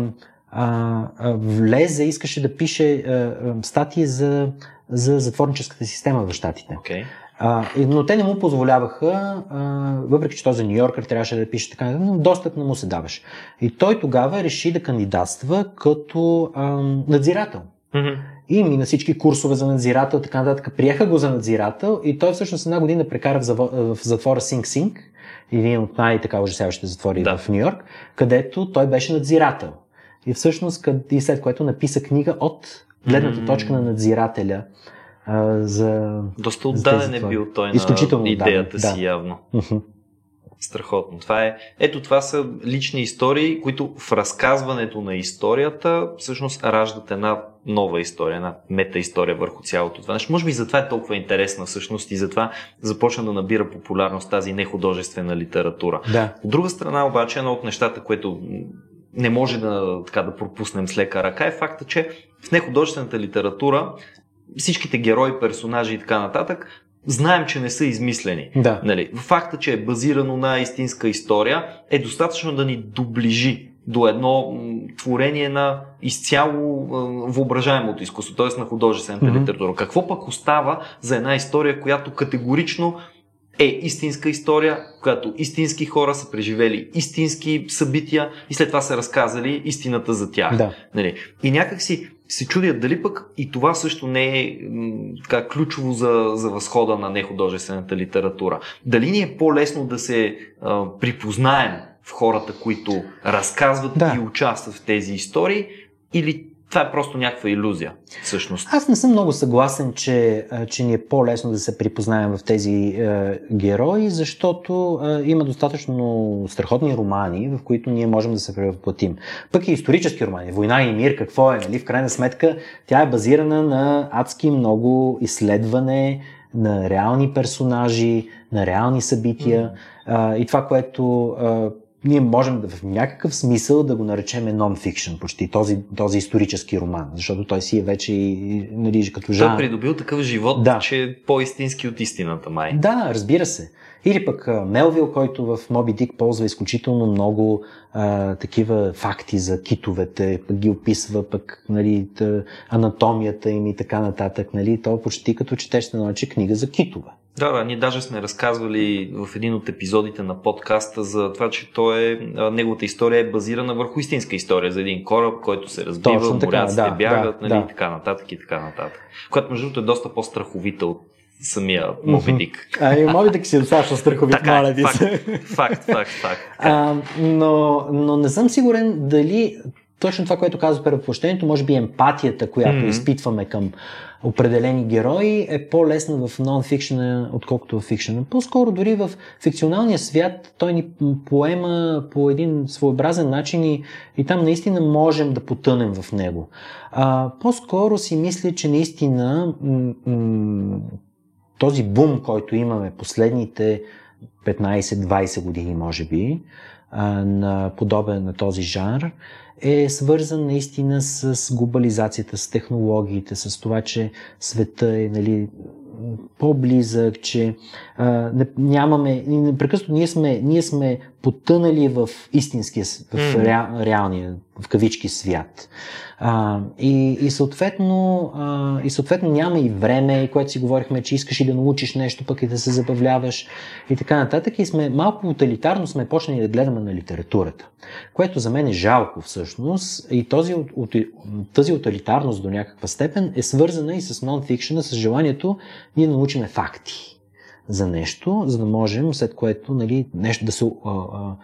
[SPEAKER 3] а, влезе, искаше да пише а, статии за, за затворническата система в Штатите.
[SPEAKER 2] Окей.
[SPEAKER 3] А, но те не му позволяваха, а, въпреки че той за Нью Йоркър трябваше да пише така, но достъп не му се даваше. И той тогава реши да кандидатства като а, надзирател.
[SPEAKER 2] Мгм.
[SPEAKER 3] И мина всички курсове за надзирател, така нататък. Приеха го за надзирател и той всъщност една година прекара в, заво- в затвора Синг Синг, един от най-така ужасяващите затвори
[SPEAKER 2] Да.
[SPEAKER 3] в Нью Йорк, където той беше надзирател. И всъщност, къд- и след което написа книга от гледната точка на надзирателя за...
[SPEAKER 2] Доста отдаден е бил той
[SPEAKER 3] Изключително
[SPEAKER 2] на идеята
[SPEAKER 3] отдаден,
[SPEAKER 2] си
[SPEAKER 3] да.
[SPEAKER 2] явно. Страхотно. Това е. Ето това са лични истории, които в разказването на историята всъщност раждат една нова история, една мета история върху цялото това. Може би затова е толкова интересна всъщност и затова започна да набира популярност тази нехудожествена литература.
[SPEAKER 3] Да.
[SPEAKER 2] От друга страна обаче едно от нещата, което не може да, така, да пропуснем с лека ръка е факта, че в нехудожествената литература всичките герои, персонажи и така нататък знаем, че не са измислени.
[SPEAKER 3] Да.
[SPEAKER 2] Нали, факта, че е базирано на истинска история е достатъчно да ни доближи до едно творение на изцяло въображаемото изкуство, т.е. на художествената
[SPEAKER 3] Мгм.
[SPEAKER 2] литература. Какво пък остава за една история, която категорично е истинска история, която истински хора са преживели истински събития и след това са разказали истината за тях.
[SPEAKER 3] Да.
[SPEAKER 2] Нали? И някак си се чудя дали пък и това също не е така, ключово за, за възхода на нехудожествената литература. Дали ни е по-лесно да се а, припознаем в хората, които разказват
[SPEAKER 3] Да.
[SPEAKER 2] и участват в тези истории, или това е просто някаква иллюзия, всъщност.
[SPEAKER 3] Аз не съм много съгласен, че, че ни е по-лесно да се припознаем в тези е, герои, защото е, има достатъчно страхотни романи, в които ние можем да се превъплатим. Пък и исторически романи. Война и мир, какво е? Нали? В крайна сметка тя е базирана на адски много изследване, на реални персонажи, на реални събития. А, и това, което а, ние можем да в някакъв смисъл да го наречем нон-фикшн, почти този, този исторически роман, защото той си е вече и, нали, като
[SPEAKER 2] Той
[SPEAKER 3] жанр.
[SPEAKER 2] е придобил такъв живот,
[SPEAKER 3] Да.
[SPEAKER 2] че е по-истински от истината, май.
[SPEAKER 3] Да, разбира се. Или пък Мелвил, който в Моби Дик ползва изключително много а, такива факти за китовете, пък ги описва пък нали, анатомията им и така нататък. Нали, то почти като четеш се научи книга за китове.
[SPEAKER 2] Да, да, ние даже сме разказвали в един от епизодите на подкаста за това, че той е, неговата история е базирана върху истинска история за един кораб, който се разбива,
[SPEAKER 3] Точно така,
[SPEAKER 2] моряците
[SPEAKER 3] да,
[SPEAKER 2] бягат,
[SPEAKER 3] да,
[SPEAKER 2] нали,
[SPEAKER 3] да.
[SPEAKER 2] и така нататък и така нататък. Което между другото е доста по-страховита от самия Моби
[SPEAKER 3] Мгм.
[SPEAKER 2] Дик.
[SPEAKER 3] А и Моби Дик си е достатъчно страховит,
[SPEAKER 2] Така
[SPEAKER 3] моля
[SPEAKER 2] е,
[SPEAKER 3] ви
[SPEAKER 2] факт,
[SPEAKER 3] се.
[SPEAKER 2] факт, факт, факт. *laughs*
[SPEAKER 3] А, но, но не съм сигурен дали точно това, което казва превъплъщението, може би емпатията, която
[SPEAKER 2] Мгм.
[SPEAKER 3] изпитваме към определени герои, е по-лесна в нон-фикшена, отколкото в фикшена. По-скоро дори в фикционалния свят той ни поема по един своеобразен начин и, и там наистина можем да потънем в него. А, по-скоро си мисля, че наистина м- м- този бум, който имаме последните 15-20 години, може би, а, на подобен на този жанр, е свързан наистина с глобализацията, с технологиите, с това, че света е нали, по-близък, че а, нямаме, непрекъснато ние сме, ние сме потънали в истинския, в
[SPEAKER 2] Мгм.
[SPEAKER 3] ре, реалния, в кавички свят. А, и, и, съответно, а, и съответно няма и време, и което си говорихме, че искаш и да научиш нещо, пък и да се забавляваш и така нататък. И сме малко тоталитарно сме почнали да гледаме на литературата, което за мен е жалко всъщност. И този, тази тоталитарност до някаква степен е свързана и с нон-фикшена, с желанието ние да научиме факти за нещо, за да можем, след което нали, нещо да се. А, а,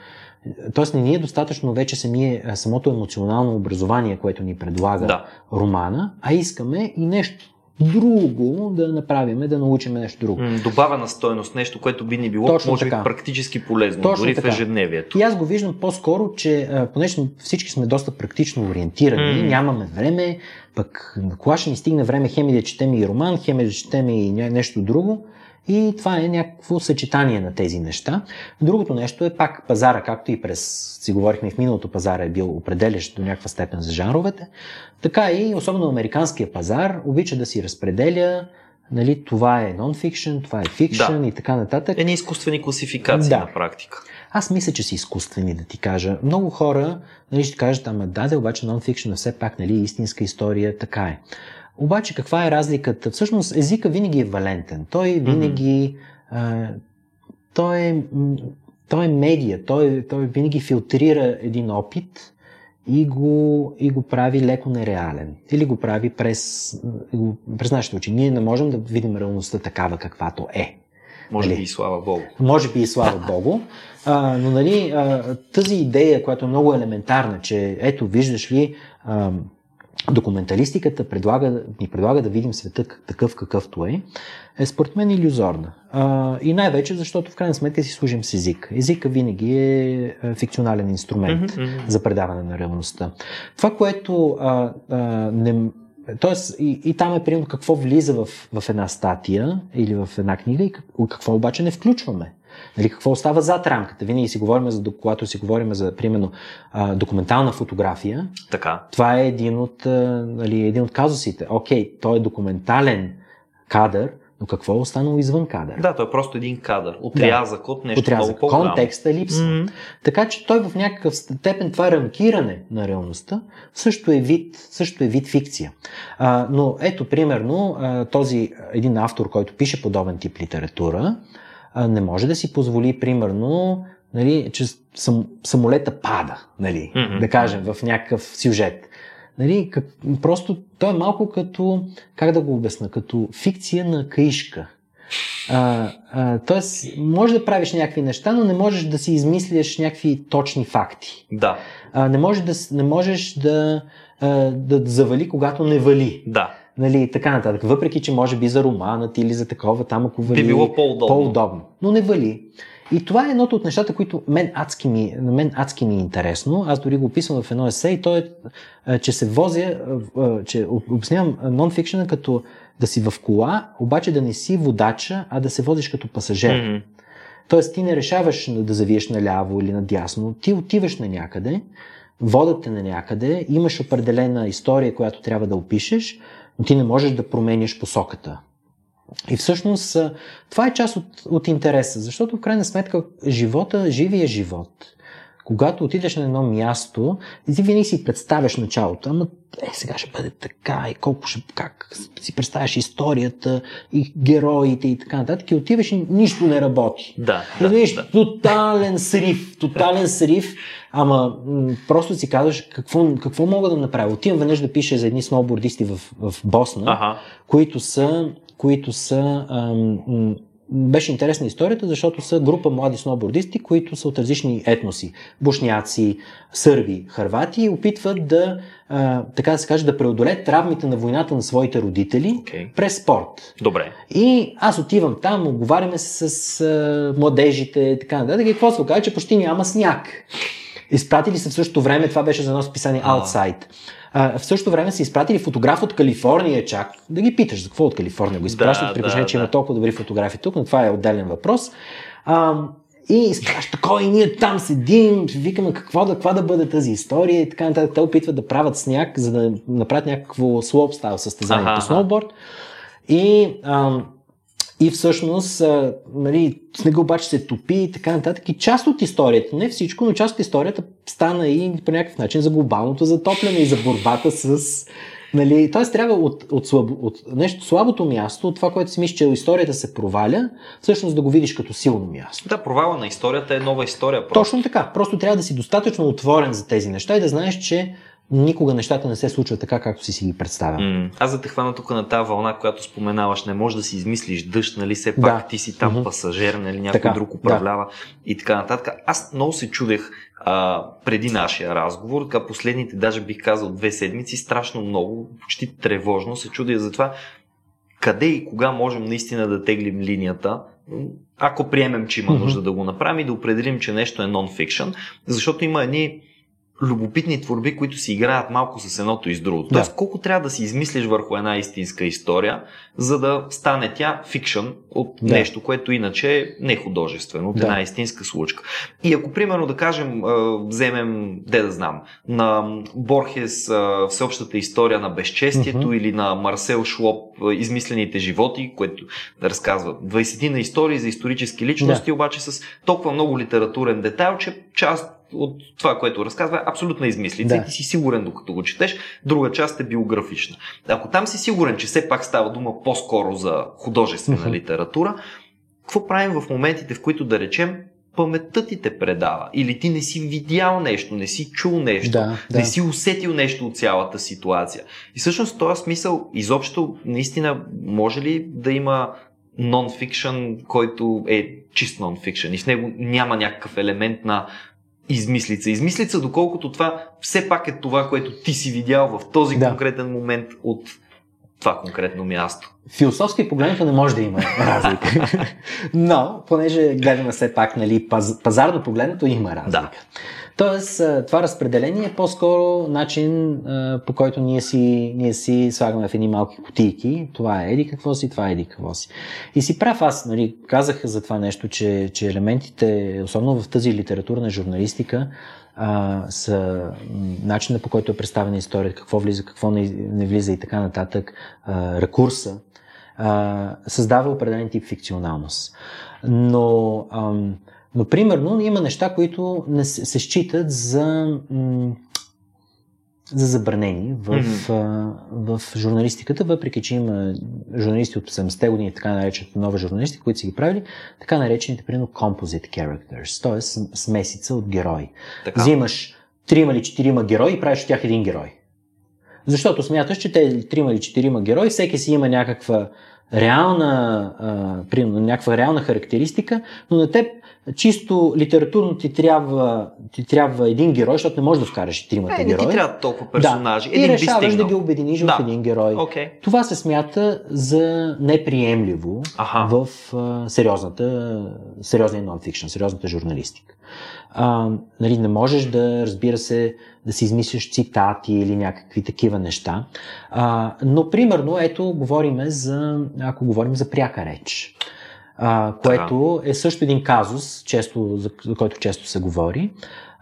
[SPEAKER 3] Тоест не ни е достатъчно вече самие, самото емоционално образование, което ни предлага
[SPEAKER 2] Да.
[SPEAKER 3] романа, а искаме и нещо друго да направим, да научим нещо друго.
[SPEAKER 2] Добавена стойност, нещо, което би ни било,
[SPEAKER 3] Точно
[SPEAKER 2] може би,
[SPEAKER 3] така.
[SPEAKER 2] практически полезно,
[SPEAKER 3] Точно
[SPEAKER 2] дори
[SPEAKER 3] така.
[SPEAKER 2] в ежедневието.
[SPEAKER 3] И аз го виждам по-скоро, че понеже всички сме доста практично ориентирани,
[SPEAKER 2] М.
[SPEAKER 3] нямаме време, пък на кола ще ни стигне време хеми да четем и роман, хеми да четем и нещо друго. И това е някакво съчетание на тези неща. Другото нещо е пак пазара, както и през, си говорихме в миналото, пазара е бил определящ до някаква степен за жанровете. Така и особено американския пазар обича да си разпределя Нали, това е нон-фикшн, това е фикшн
[SPEAKER 2] Да.
[SPEAKER 3] и така нататък.
[SPEAKER 2] Едни изкуствени класификации
[SPEAKER 3] Да.
[SPEAKER 2] на практика.
[SPEAKER 3] Аз мисля, че са изкуствени, да ти кажа. Много хора нали, ще кажат, ама да, да, обаче нон-фикшн е все пак нали, истинска история, така е. Обаче каква е разликата? Всъщност езика винаги е валентен. Той винаги... Mm-hmm. А, той, е, той е медия. Той, той винаги филтрира един опит и го, и го прави леко нереален. Или го прави през, през нашите очи. Ние не можем да видим реалността такава каквато е.
[SPEAKER 2] Може нали? би и слава Богу.
[SPEAKER 3] Може би и слава Богу. А, но нали, а, тази идея, която е много елементарна, че ето, виждаш ли, а, документалистиката предлага, ни предлага да видим света такъв какъвто е, е според мен иллюзорна. А, и най-вече защото в крайна сметка си служим с език. Езика винаги е фикционален инструмент mm-hmm. за предаване на реалността. Това, което а, а, не, Тоест, и, и там е примерно какво влиза в, в една статия или в една книга и какво обаче не включваме. Нали, какво остава зад рамката? Винаги си говорим за, когато си говорим за, примерно, документална фотография.
[SPEAKER 2] Така.
[SPEAKER 3] Това е един от, нали, един от казусите. Окей, той е документален кадър, но какво е останало извън кадър?
[SPEAKER 2] Да, той е просто един кадър. Отрязък да. от нещо
[SPEAKER 3] Отрязък.
[SPEAKER 2] много по
[SPEAKER 3] Контекста липсва. Mm-hmm. Така че той в някакъв степен това рамкиране на реалността също е вид, също е вид фикция. А, но ето, примерно, този един автор, който пише подобен тип литература, не може да си позволи, примерно, нали, че сам, самолета пада, нали, mm-hmm. да кажем, в някакъв сюжет. Нали, как, просто той е малко като, как да го обясна, като фикция на каишка. А, а, тоест, може да правиш някакви неща, но не можеш да си измисляш някакви точни факти.
[SPEAKER 2] Да.
[SPEAKER 3] А, не, може да, не можеш да, а, да завали, когато не вали.
[SPEAKER 2] Да
[SPEAKER 3] нали, така нататък. Въпреки, че може би за романът или за такова, там ако вали...
[SPEAKER 2] Би било по-удобно.
[SPEAKER 3] по-удобно. Но не вали. И това е едното от нещата, които мен адски ми, на мен адски ми е интересно. Аз дори го описвам в едно есе и то е, че се возя, че обяснявам нонфикшена като да си в кола, обаче да не си водача, а да се возиш като пасажир. Mm-hmm. Тоест ти не решаваш да завиеш наляво или надясно, ти отиваш на някъде, водят те на някъде, имаш определена история, която трябва да опишеш, но ти не можеш да променяш посоката. И всъщност това е част от, от интереса, защото в крайна сметка живота, живия живот, когато отидеш на едно място, ти винаги си представяш началото, ама е, сега ще бъде така и колко ще, как си представяш историята и героите и така нататък и отиваш и нищо не работи.
[SPEAKER 2] Да.
[SPEAKER 3] да, да. тотален срив, тотален срив, ама м- просто си казваш какво, какво мога да направя. Отивам веднъж да пиша за едни сноубордисти в, в Босна,
[SPEAKER 2] ага.
[SPEAKER 3] които са, които са ам, беше интересна историята, защото са група млади сноубордисти, които са от различни етноси. Бушняци, сърби, харвати и опитват да, а, така да се каже, да преодолеят травмите на войната на своите родители okay. през спорт.
[SPEAKER 2] Добре.
[SPEAKER 3] И аз отивам там, оговаряме се с а, младежите и така нататък. И какво се оказа, че почти няма сняг. Изпратили се в същото време, това беше за едно списание Outside. А, в същото време са изпратили фотограф от Калифорния чак. Да ги питаш за какво от Калифорния го изпращат, да, при положение, да, че да. има толкова добри фотографии тук, но това е отделен въпрос. А, и изпраща кой, и ние там седим, викаме какво да, какво да бъде тази история и така нататък. Те опитват да правят сняг, за да направят някакво слоп стайл състезание по сноуборд. И ам, и всъщност, а, нали, снега обаче се топи и така нататък. И част от историята, не всичко, но част от историята стана и по някакъв начин за глобалното затопляне и за борбата с Нали, Тоест трябва от, от, слабо, от нещо слабото място, от това, което си мислиш, че историята се проваля, всъщност да го видиш като силно място.
[SPEAKER 2] Да, провала на историята е нова история. Просто.
[SPEAKER 3] Точно така. Просто трябва да си достатъчно отворен за тези неща и да знаеш, че никога нещата не се случват така, както си си ги представя.
[SPEAKER 2] Mm. Аз за те хвана тук на тази вълна, която споменаваш, не можеш да си измислиш дъжд, нали, все пак да. ти си там mm-hmm. пасажир, нали, някой така, друг управлява да. и така нататък. Аз много се чудех а, преди нашия разговор, така последните, даже бих казал две седмици, страшно много, почти тревожно се чудя за това къде и кога можем наистина да теглим линията, ако приемем, че има нужда mm-hmm. да го направим и да определим, че нещо е нон-фикшн, защото има едни любопитни творби, които си играят малко с едното и с другото. Да. Тоест, колко трябва да си измислиш върху една истинска история, за да стане тя фикшън от да. нещо, което иначе е не художествено, от да. една истинска случка. И ако, примерно, да кажем, вземем, де да знам, на Борхес всеобщата история на безчестието mm-hmm. или на Марсел Шлоп измислените животи, което да разказва 20 на истории за исторически личности, да. обаче с толкова много литературен детайл, че част от това, което разказва, е абсолютна измислица
[SPEAKER 3] Да.
[SPEAKER 2] и ти си сигурен докато го четеш, друга част е биографична. Ако там си сигурен, че все пак става дума по-скоро за художествена
[SPEAKER 3] Мгм.
[SPEAKER 2] литература, какво правим в моментите, в които да речем паметта ти те предава или ти не си видял нещо, не си чул нещо,
[SPEAKER 3] Да, да.
[SPEAKER 2] не си усетил нещо от цялата ситуация. И всъщност в този смисъл, изобщо, наистина, може ли да има нон-фикшън, който е чист нон-фикшън и в него няма някакъв елемент на измислица. Измислица, доколкото това все пак е това, което ти си видял в този
[SPEAKER 3] Да.
[SPEAKER 2] конкретен момент от това конкретно място.
[SPEAKER 3] Философски погледнато не може да има разлика. *laughs* Но, понеже гледаме все пак, нали, паз, пазарно погледнато има разлика.
[SPEAKER 2] Да.
[SPEAKER 3] Тоест, това разпределение е по-скоро начин, по който ние си, ние си слагаме в едни малки кутийки. Това е еди какво си, това е еди какво си. И си прав аз, нали, казах за това нещо, че, че елементите, особено в тази литературна журналистика, а, са начина по който е представена историята, какво влиза, какво не, не влиза и така нататък, а, рекурса, а, създава определен тип фикционалност. Но, ам, но примерно има неща, които не се, се считат за, м, за забранени в,
[SPEAKER 2] Мгм.
[SPEAKER 3] а, в журналистиката, въпреки че има журналисти от 80-те години, така наречената нова журналисти, които са ги правили, така наречените, примерно, composite characters, т.е. смесица от герои.
[SPEAKER 2] Така.
[SPEAKER 3] Взимаш трима или четирима герои и правиш от тях един герой. Защото смяташ, че те трима или четирима герои, всеки си има някаква реална, а, примерно, някаква реална характеристика, но на теб чисто литературно ти трябва, ти трябва един герой, защото не можеш да вкараш тримата
[SPEAKER 2] Е, не
[SPEAKER 3] герои.
[SPEAKER 2] ти трябва толкова персонажи.
[SPEAKER 3] Да.
[SPEAKER 2] Един
[SPEAKER 3] и решаваш да ги обединиш
[SPEAKER 2] Да.
[SPEAKER 3] в един герой.
[SPEAKER 2] Окей.
[SPEAKER 3] Това се смята за неприемливо
[SPEAKER 2] Аха.
[SPEAKER 3] в а, сериозната, сериозния нон-фикшн, сериозната журналистика. А, нали, не можеш да, разбира се, да си измисляш цитати или някакви такива неща. А, но, примерно, ето, говориме за, ако говорим за пряка реч, а, което е също един казус, често, за, за който често се говори.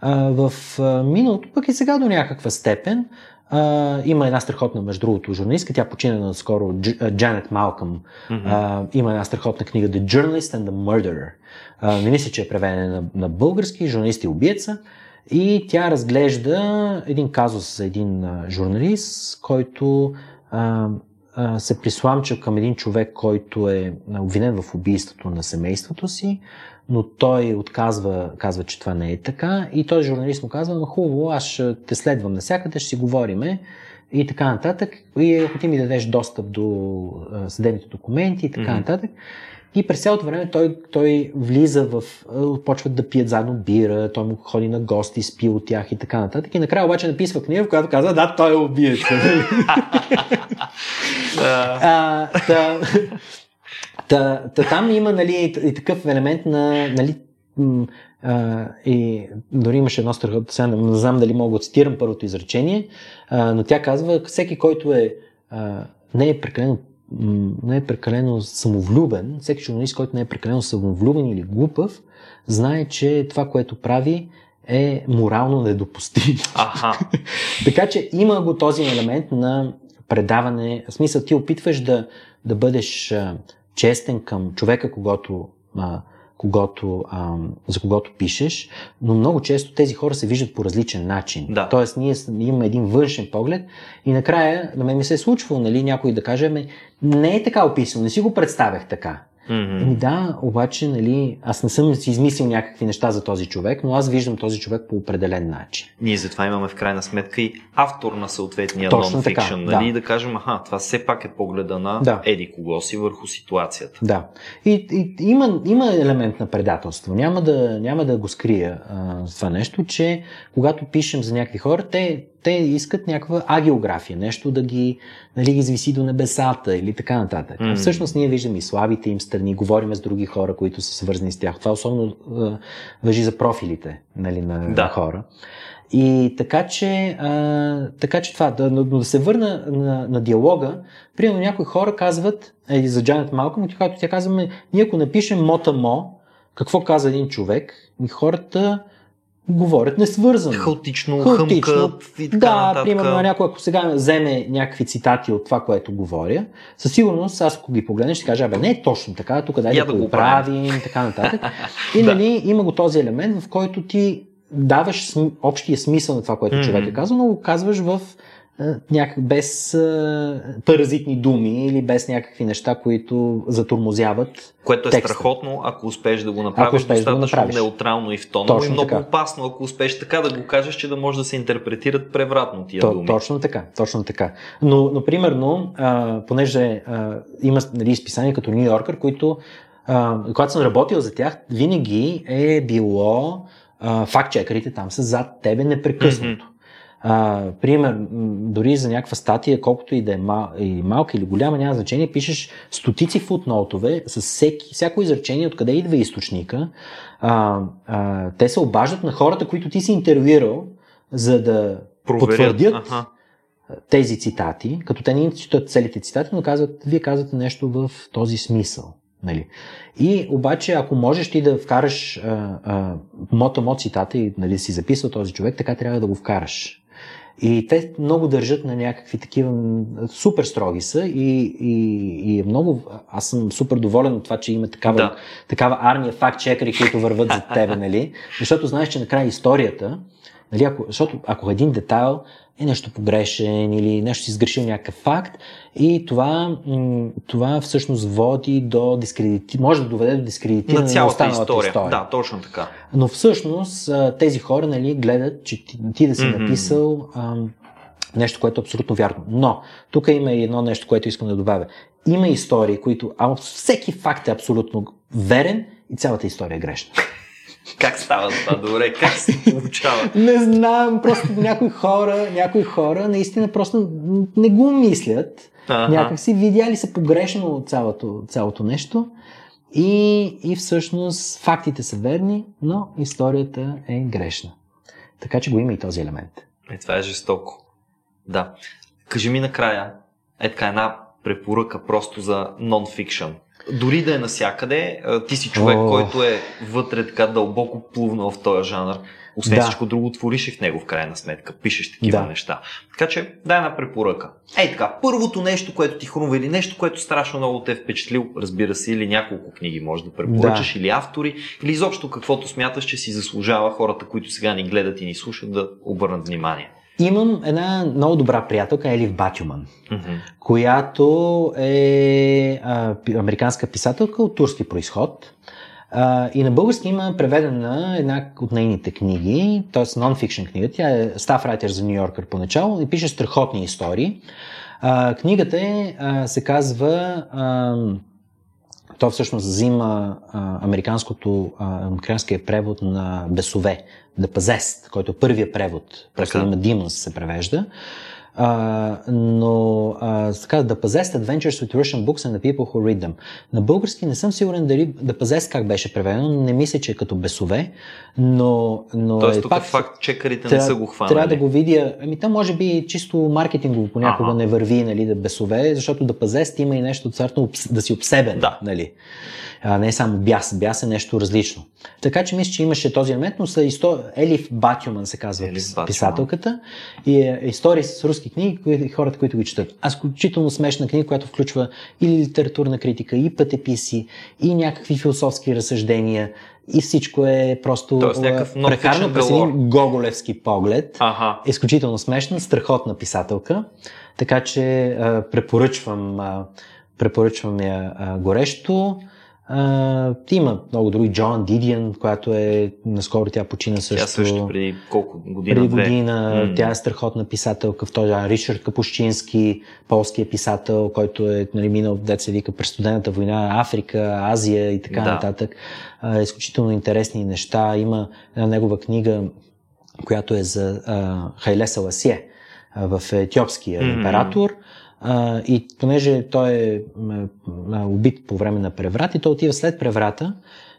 [SPEAKER 3] А, в а, миналото, пък и сега до някаква степен, а, има една страхотна, между другото, журналистка, тя почина наскоро, Джанет Малкъм,
[SPEAKER 2] Мгм.
[SPEAKER 3] а, има една страхотна книга The Journalist and the Murderer. А, не мисля, че е преведена на, на български, журналист и убиеца. И тя разглежда един казус за един а, журналист, който а, се присламча към един човек, който е обвинен в убийството на семейството си, но той отказва, казва, че това не е така и този журналист му казва, но хубаво, аз ще те следвам навсякъде, ще си говориме и така нататък. И ако ти ми дадеш достъп до съдебните документи и така
[SPEAKER 2] Мгм.
[SPEAKER 3] нататък. И през цялото време той, той влиза в... а, почват да пият заедно бира, той му ходи на гости, спи от тях и така нататък. И накрая обаче написва книга, в която казва, да, той е убиец. *laughs*
[SPEAKER 2] Да.
[SPEAKER 3] А, та, та, та, там има нали, и такъв елемент на нали, а, и дори имаше едно страхотно, сега не, знам дали мога да цитирам първото изречение, а, но тя казва, всеки, който е а, не е прекалено не е прекалено самовлюбен, всеки журналист, който не е прекалено самовлюбен или глупав, знае, че това, което прави е морално недопустимо.
[SPEAKER 2] Аха. *laughs*
[SPEAKER 3] Така че има го този елемент на предаване. В смисъл, ти опитваш да, да бъдеш а, честен към човека, когато, а, когато, а, за когото пишеш, но много често тези хора се виждат по различен начин.
[SPEAKER 2] Да.
[SPEAKER 3] Тоест, ние имаме един външен поглед и накрая на мен ми се е случвало, нали, някой да каже, ами, не е така описано, не си го представях така.
[SPEAKER 2] Мгм.
[SPEAKER 3] Ами да, обаче, нали, аз не съм си измислил някакви неща за този човек, но аз виждам този човек по определен начин.
[SPEAKER 2] Ние затова имаме в крайна сметка и автор на съответния
[SPEAKER 3] Точно
[SPEAKER 2] нон-фикшн,
[SPEAKER 3] така,
[SPEAKER 2] нали?
[SPEAKER 3] да.
[SPEAKER 2] Да кажем, аха, това все пак е погледа на
[SPEAKER 3] Да.
[SPEAKER 2] еди кого си върху ситуацията.
[SPEAKER 3] Да. И, и има, има елемент на предателство. Няма да, няма да го скрия а, това нещо, че когато пишем за някакви хора, те, те искат някаква агеография, нещо да ги, нали, извиси до небесата или така нататък. Mm. Всъщност ние виждаме и слабите им страни, говорим с други хора, които са свързани с тях. Това особено а, въжи за профилите нали, на,
[SPEAKER 2] Да.
[SPEAKER 3] на хора. И така че, а, така че това, да, но да се върна на, на диалога, примерно някои хора казват, е, за Джанет Малкъм, когато тя казваме, ние ако напишем мота-мо, какво каза един човек, и хората говорят несвързано.
[SPEAKER 2] Хаотично,
[SPEAKER 3] Хаотично.
[SPEAKER 2] хъмкат и така
[SPEAKER 3] Да,
[SPEAKER 2] нататък.
[SPEAKER 3] примерно някой, ако сега вземе някакви цитати от това, което говоря, със сигурност аз ако ги погледнеш, ще кажа, бе, не е точно така, тук дай
[SPEAKER 2] Я
[SPEAKER 3] да,
[SPEAKER 2] да
[SPEAKER 3] го
[SPEAKER 2] правим.
[SPEAKER 3] така нататък. *laughs* И
[SPEAKER 2] Да.
[SPEAKER 3] нали, има го този елемент, в който ти даваш общия смисъл на това, което mm-hmm. човек е казал, но го казваш в някак без а, паразитни думи или без някакви неща, които затормозяват.
[SPEAKER 2] Което е
[SPEAKER 3] текста.
[SPEAKER 2] страхотно, ако успееш да го направиш достатъчно да го направиш. неутрално и в тона, и много така. опасно, ако успееш така да го кажеш, че да може да се интерпретират превратно тия То, думи.
[SPEAKER 3] Точно така, точно така. Но, но примерно, а, понеже а, има нали, изписания като Нью Йоркър, които, а, когато съм работил за тях, винаги е било факт-чекерите там са зад тебе непрекъснато. Mm-hmm. А, пример, дори за някаква статия, колкото и да е мал, и малка или голяма, няма значение, пишеш стотици футнотове с всеки, всяко изречение, откъде идва източника. А, а, те се обаждат на хората, които ти си интервюирал, за да Проверят. потвърдят ага. тези цитати, като те не четат целите цитати, но казват, вие казвате нещо в този смисъл. Нали. И обаче, ако можеш ти да вкараш мото-мо цитата и нали, си записал този човек, така трябва да го вкараш. И те много държат на някакви такива, супер строги са и, и, и е много, аз съм супер доволен от това, че има такава, да. такава армия факт-чекери, които върват за *laughs* тебе, нали? Защото знаеш, че накрая историята, нали, ако, защото ако един детайл е нещо погрешен или нещо си сгрешил някакъв факт и това, това всъщност води до дискредити... може да доведе до дискредитиране
[SPEAKER 2] на цялата на история. история. Да, точно така.
[SPEAKER 3] Но всъщност тези хора нали, гледат, че ти, ти да си mm-hmm. написал ам, нещо, което е абсолютно вярно. Но тук има и едно нещо, което искам да добавя. Има истории, които а всеки факт е абсолютно верен и цялата история е грешна.
[SPEAKER 2] Как става това? Добре, как се получава? *laughs*
[SPEAKER 3] Не знам, просто някои хора, някои хора наистина просто не го мислят. Ага. Някак си видяли са погрешно цялото, цялото нещо и, и всъщност фактите са верни, но историята е грешна. Така че го има и този елемент.
[SPEAKER 2] Е, това е жестоко. Да. Кажи ми накрая, е така една препоръка просто за нон-фикшн дори да е насякъде, ти си човек, oh. който е вътре така дълбоко плувнал в този жанр. Освен да. всичко друго, твориш и в него в крайна сметка. Пишеш такива да. неща. Така че, дай една препоръка. Ей така, първото нещо, което ти хрумва или нещо, което страшно много те е впечатлил, разбира се, или няколко книги може да препоръчаш, да. или автори, или изобщо каквото смяташ, че си заслужава хората, които сега ни гледат и ни слушат да обърнат внимание.
[SPEAKER 3] Имам една много добра приятелка, Елив Батюман, mm-hmm. която е а, американска писателка от турски происход. А, и на български има преведена една от нейните книги, т.е. нон-фикшн книга. Тя е Staff Writer за Нью Йоркър поначало и пише страхотни истории. А, книгата е, а, се казва а, то всъщност взима а, американското, а, американския превод на Бесове, The Possessed, който е първия превод, просто има Demons се превежда. А, но а, така, The Possessed Adventures with Russian Books and the People Who Read Them. На български не съм сигурен дали The Possessed как беше преведено, не мисля, че е като бесове, но... но
[SPEAKER 2] Тоест е, тук пак, факт, чекарите
[SPEAKER 3] трябва,
[SPEAKER 2] не са го хванали.
[SPEAKER 3] Трябва да го видя. Ами там може би чисто маркетингово понякога ага. не върви нали, да бесове, защото The Possessed има и нещо царно да си обсебен. Да. Нали а, не е само бяс, бяс е нещо различно. Така че мисля, че имаше този елемент, но са исто... Елиф Батюман се казва Елиф писателката и е истории с руски книги, кои, хората, които ги четат. А изключително смешна книга, която включва и литературна критика, и пътеписи, и някакви философски разсъждения, и всичко е просто прекарано през един гоголевски поглед. Ага. Изключително смешна, страхотна писателка. Така че а, препоръчвам, а, препоръчвам я а, горещо. А, има много други. Джон Дидиан, която е наскоро тя почина също. Тя
[SPEAKER 2] също преди колко година?
[SPEAKER 3] Преди година. Mm. Тя е страхотна писателка в този Ричард Капущински, полският писател, който е нали, минал, деца вика, през студената война, Африка, Азия и така да. нататък. А, изключително интересни неща. Има една негова книга, която е за а, Хайле Саласие в етиопския mm. император а, и понеже той е а, убит по време на преврат и той отива след преврата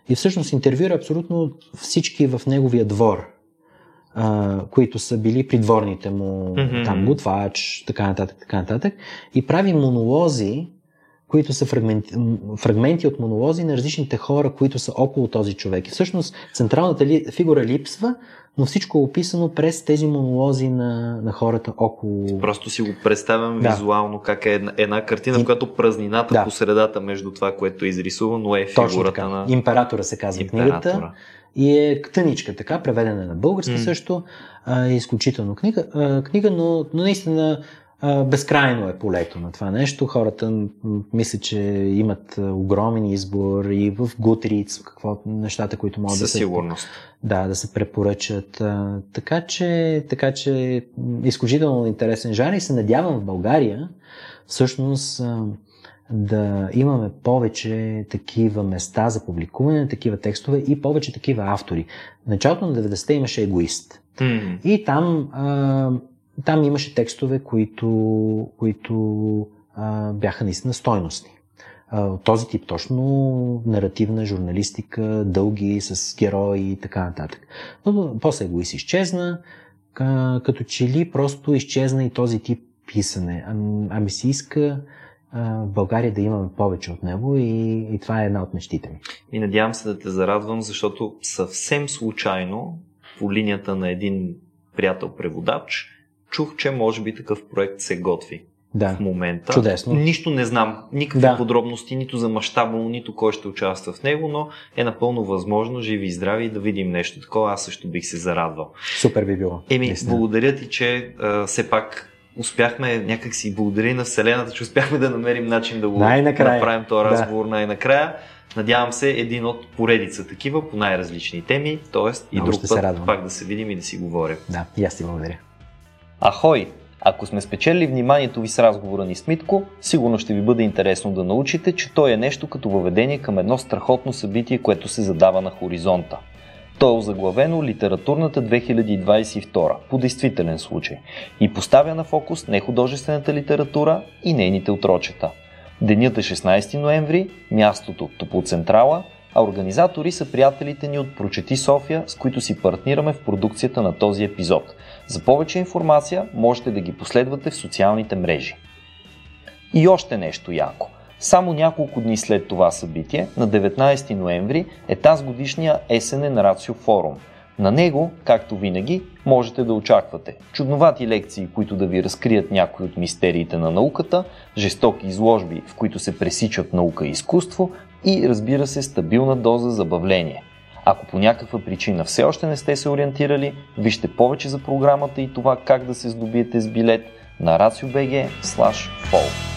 [SPEAKER 3] и всъщност интервюира абсолютно всички в неговия двор, а, които са били придворните му, mm-hmm. там готвач, така нататък, така нататък. И прави монолози, които са фрагменти, фрагменти от монолози на различните хора, които са около този човек. И всъщност централната ли, фигура липсва, но всичко е описано през тези монолози на, на хората около.
[SPEAKER 2] Просто си го представям да. визуално как е една, една картина, в която празнината да. по средата между това, което е изрисувано, е фигурата на.
[SPEAKER 3] Императора се казва Императора. книгата. И е тъничка, така, преведена на български mm. също. А, е изключително книга, а, книга но, но наистина безкрайно е полето на това нещо. Хората мисля, че имат огромен избор и в Goodreads, какво нещата, които могат
[SPEAKER 2] Със
[SPEAKER 3] да се...
[SPEAKER 2] сигурност.
[SPEAKER 3] Да, да се препоръчат. Така, че, така че изключително интересен жанр и се надявам в България всъщност да имаме повече такива места за публикуване на такива текстове и повече такива автори. В началото на 90-те имаше егоист.
[SPEAKER 2] Mm.
[SPEAKER 3] И там, там имаше текстове, които, които а, бяха наистина стойностни. Този тип точно наративна журналистика, дълги, с герои и така нататък. Но после егоист изчезна, като че ли просто изчезна и този тип писане. А, ами се иска в България да имаме повече от него и, и това е една от мечтите ми.
[SPEAKER 2] И надявам се да те зарадвам, защото съвсем случайно по линията на един приятел преводач чух, че може би такъв проект се готви
[SPEAKER 3] да.
[SPEAKER 2] в момента.
[SPEAKER 3] Чудесно.
[SPEAKER 2] Нищо не знам, никакви
[SPEAKER 3] Да.
[SPEAKER 2] подробности, нито за мащаба му, нито кой ще участва в него, но е напълно възможно, живи и здрави, да видим нещо такова. Аз също бих се зарадвал.
[SPEAKER 3] Супер би било.
[SPEAKER 2] Еми,
[SPEAKER 3] наистина.
[SPEAKER 2] благодаря ти, че а, все пак успяхме някак си благодаря на Вселената, че успяхме да намерим начин да го
[SPEAKER 3] Най-накрая.
[SPEAKER 2] направим този
[SPEAKER 3] Да.
[SPEAKER 2] разговор най-накрая. Надявам се един от поредица такива по най-различни теми, т.е. и друг път пак да се видим и да си говорим.
[SPEAKER 3] Да, и аз ти благодаря.
[SPEAKER 2] Ахой! Ако сме спечели вниманието ви с разговора ни с Митко, сигурно ще ви бъде интересно да научите, че той е нещо като въведение към едно страхотно събитие, което се задава на хоризонта. То е озаглавено Литературната 2022 по действителен случай и поставя на фокус нехудожествената литература и нейните отрочета. Денят е 16 ноември, мястото Топлоцентрала, а организатори са приятелите ни от Прочети София, с които си партнираме в продукцията на този епизод. За повече информация можете да ги последвате в социалните мрежи. И още нещо яко. Само няколко дни след това събитие, на 19 ноември, е тази годишния есенен Рацио форум. На него, както винаги, можете да очаквате чудновати лекции, които да ви разкрият някои от мистериите на науката, жестоки изложби, в които се пресичат наука и изкуство и, разбира се, стабилна доза забавление. Ако по някаква причина все още не сте се ориентирали, вижте повече за програмата и това как да се здобиете с билет на racio.bg/fall.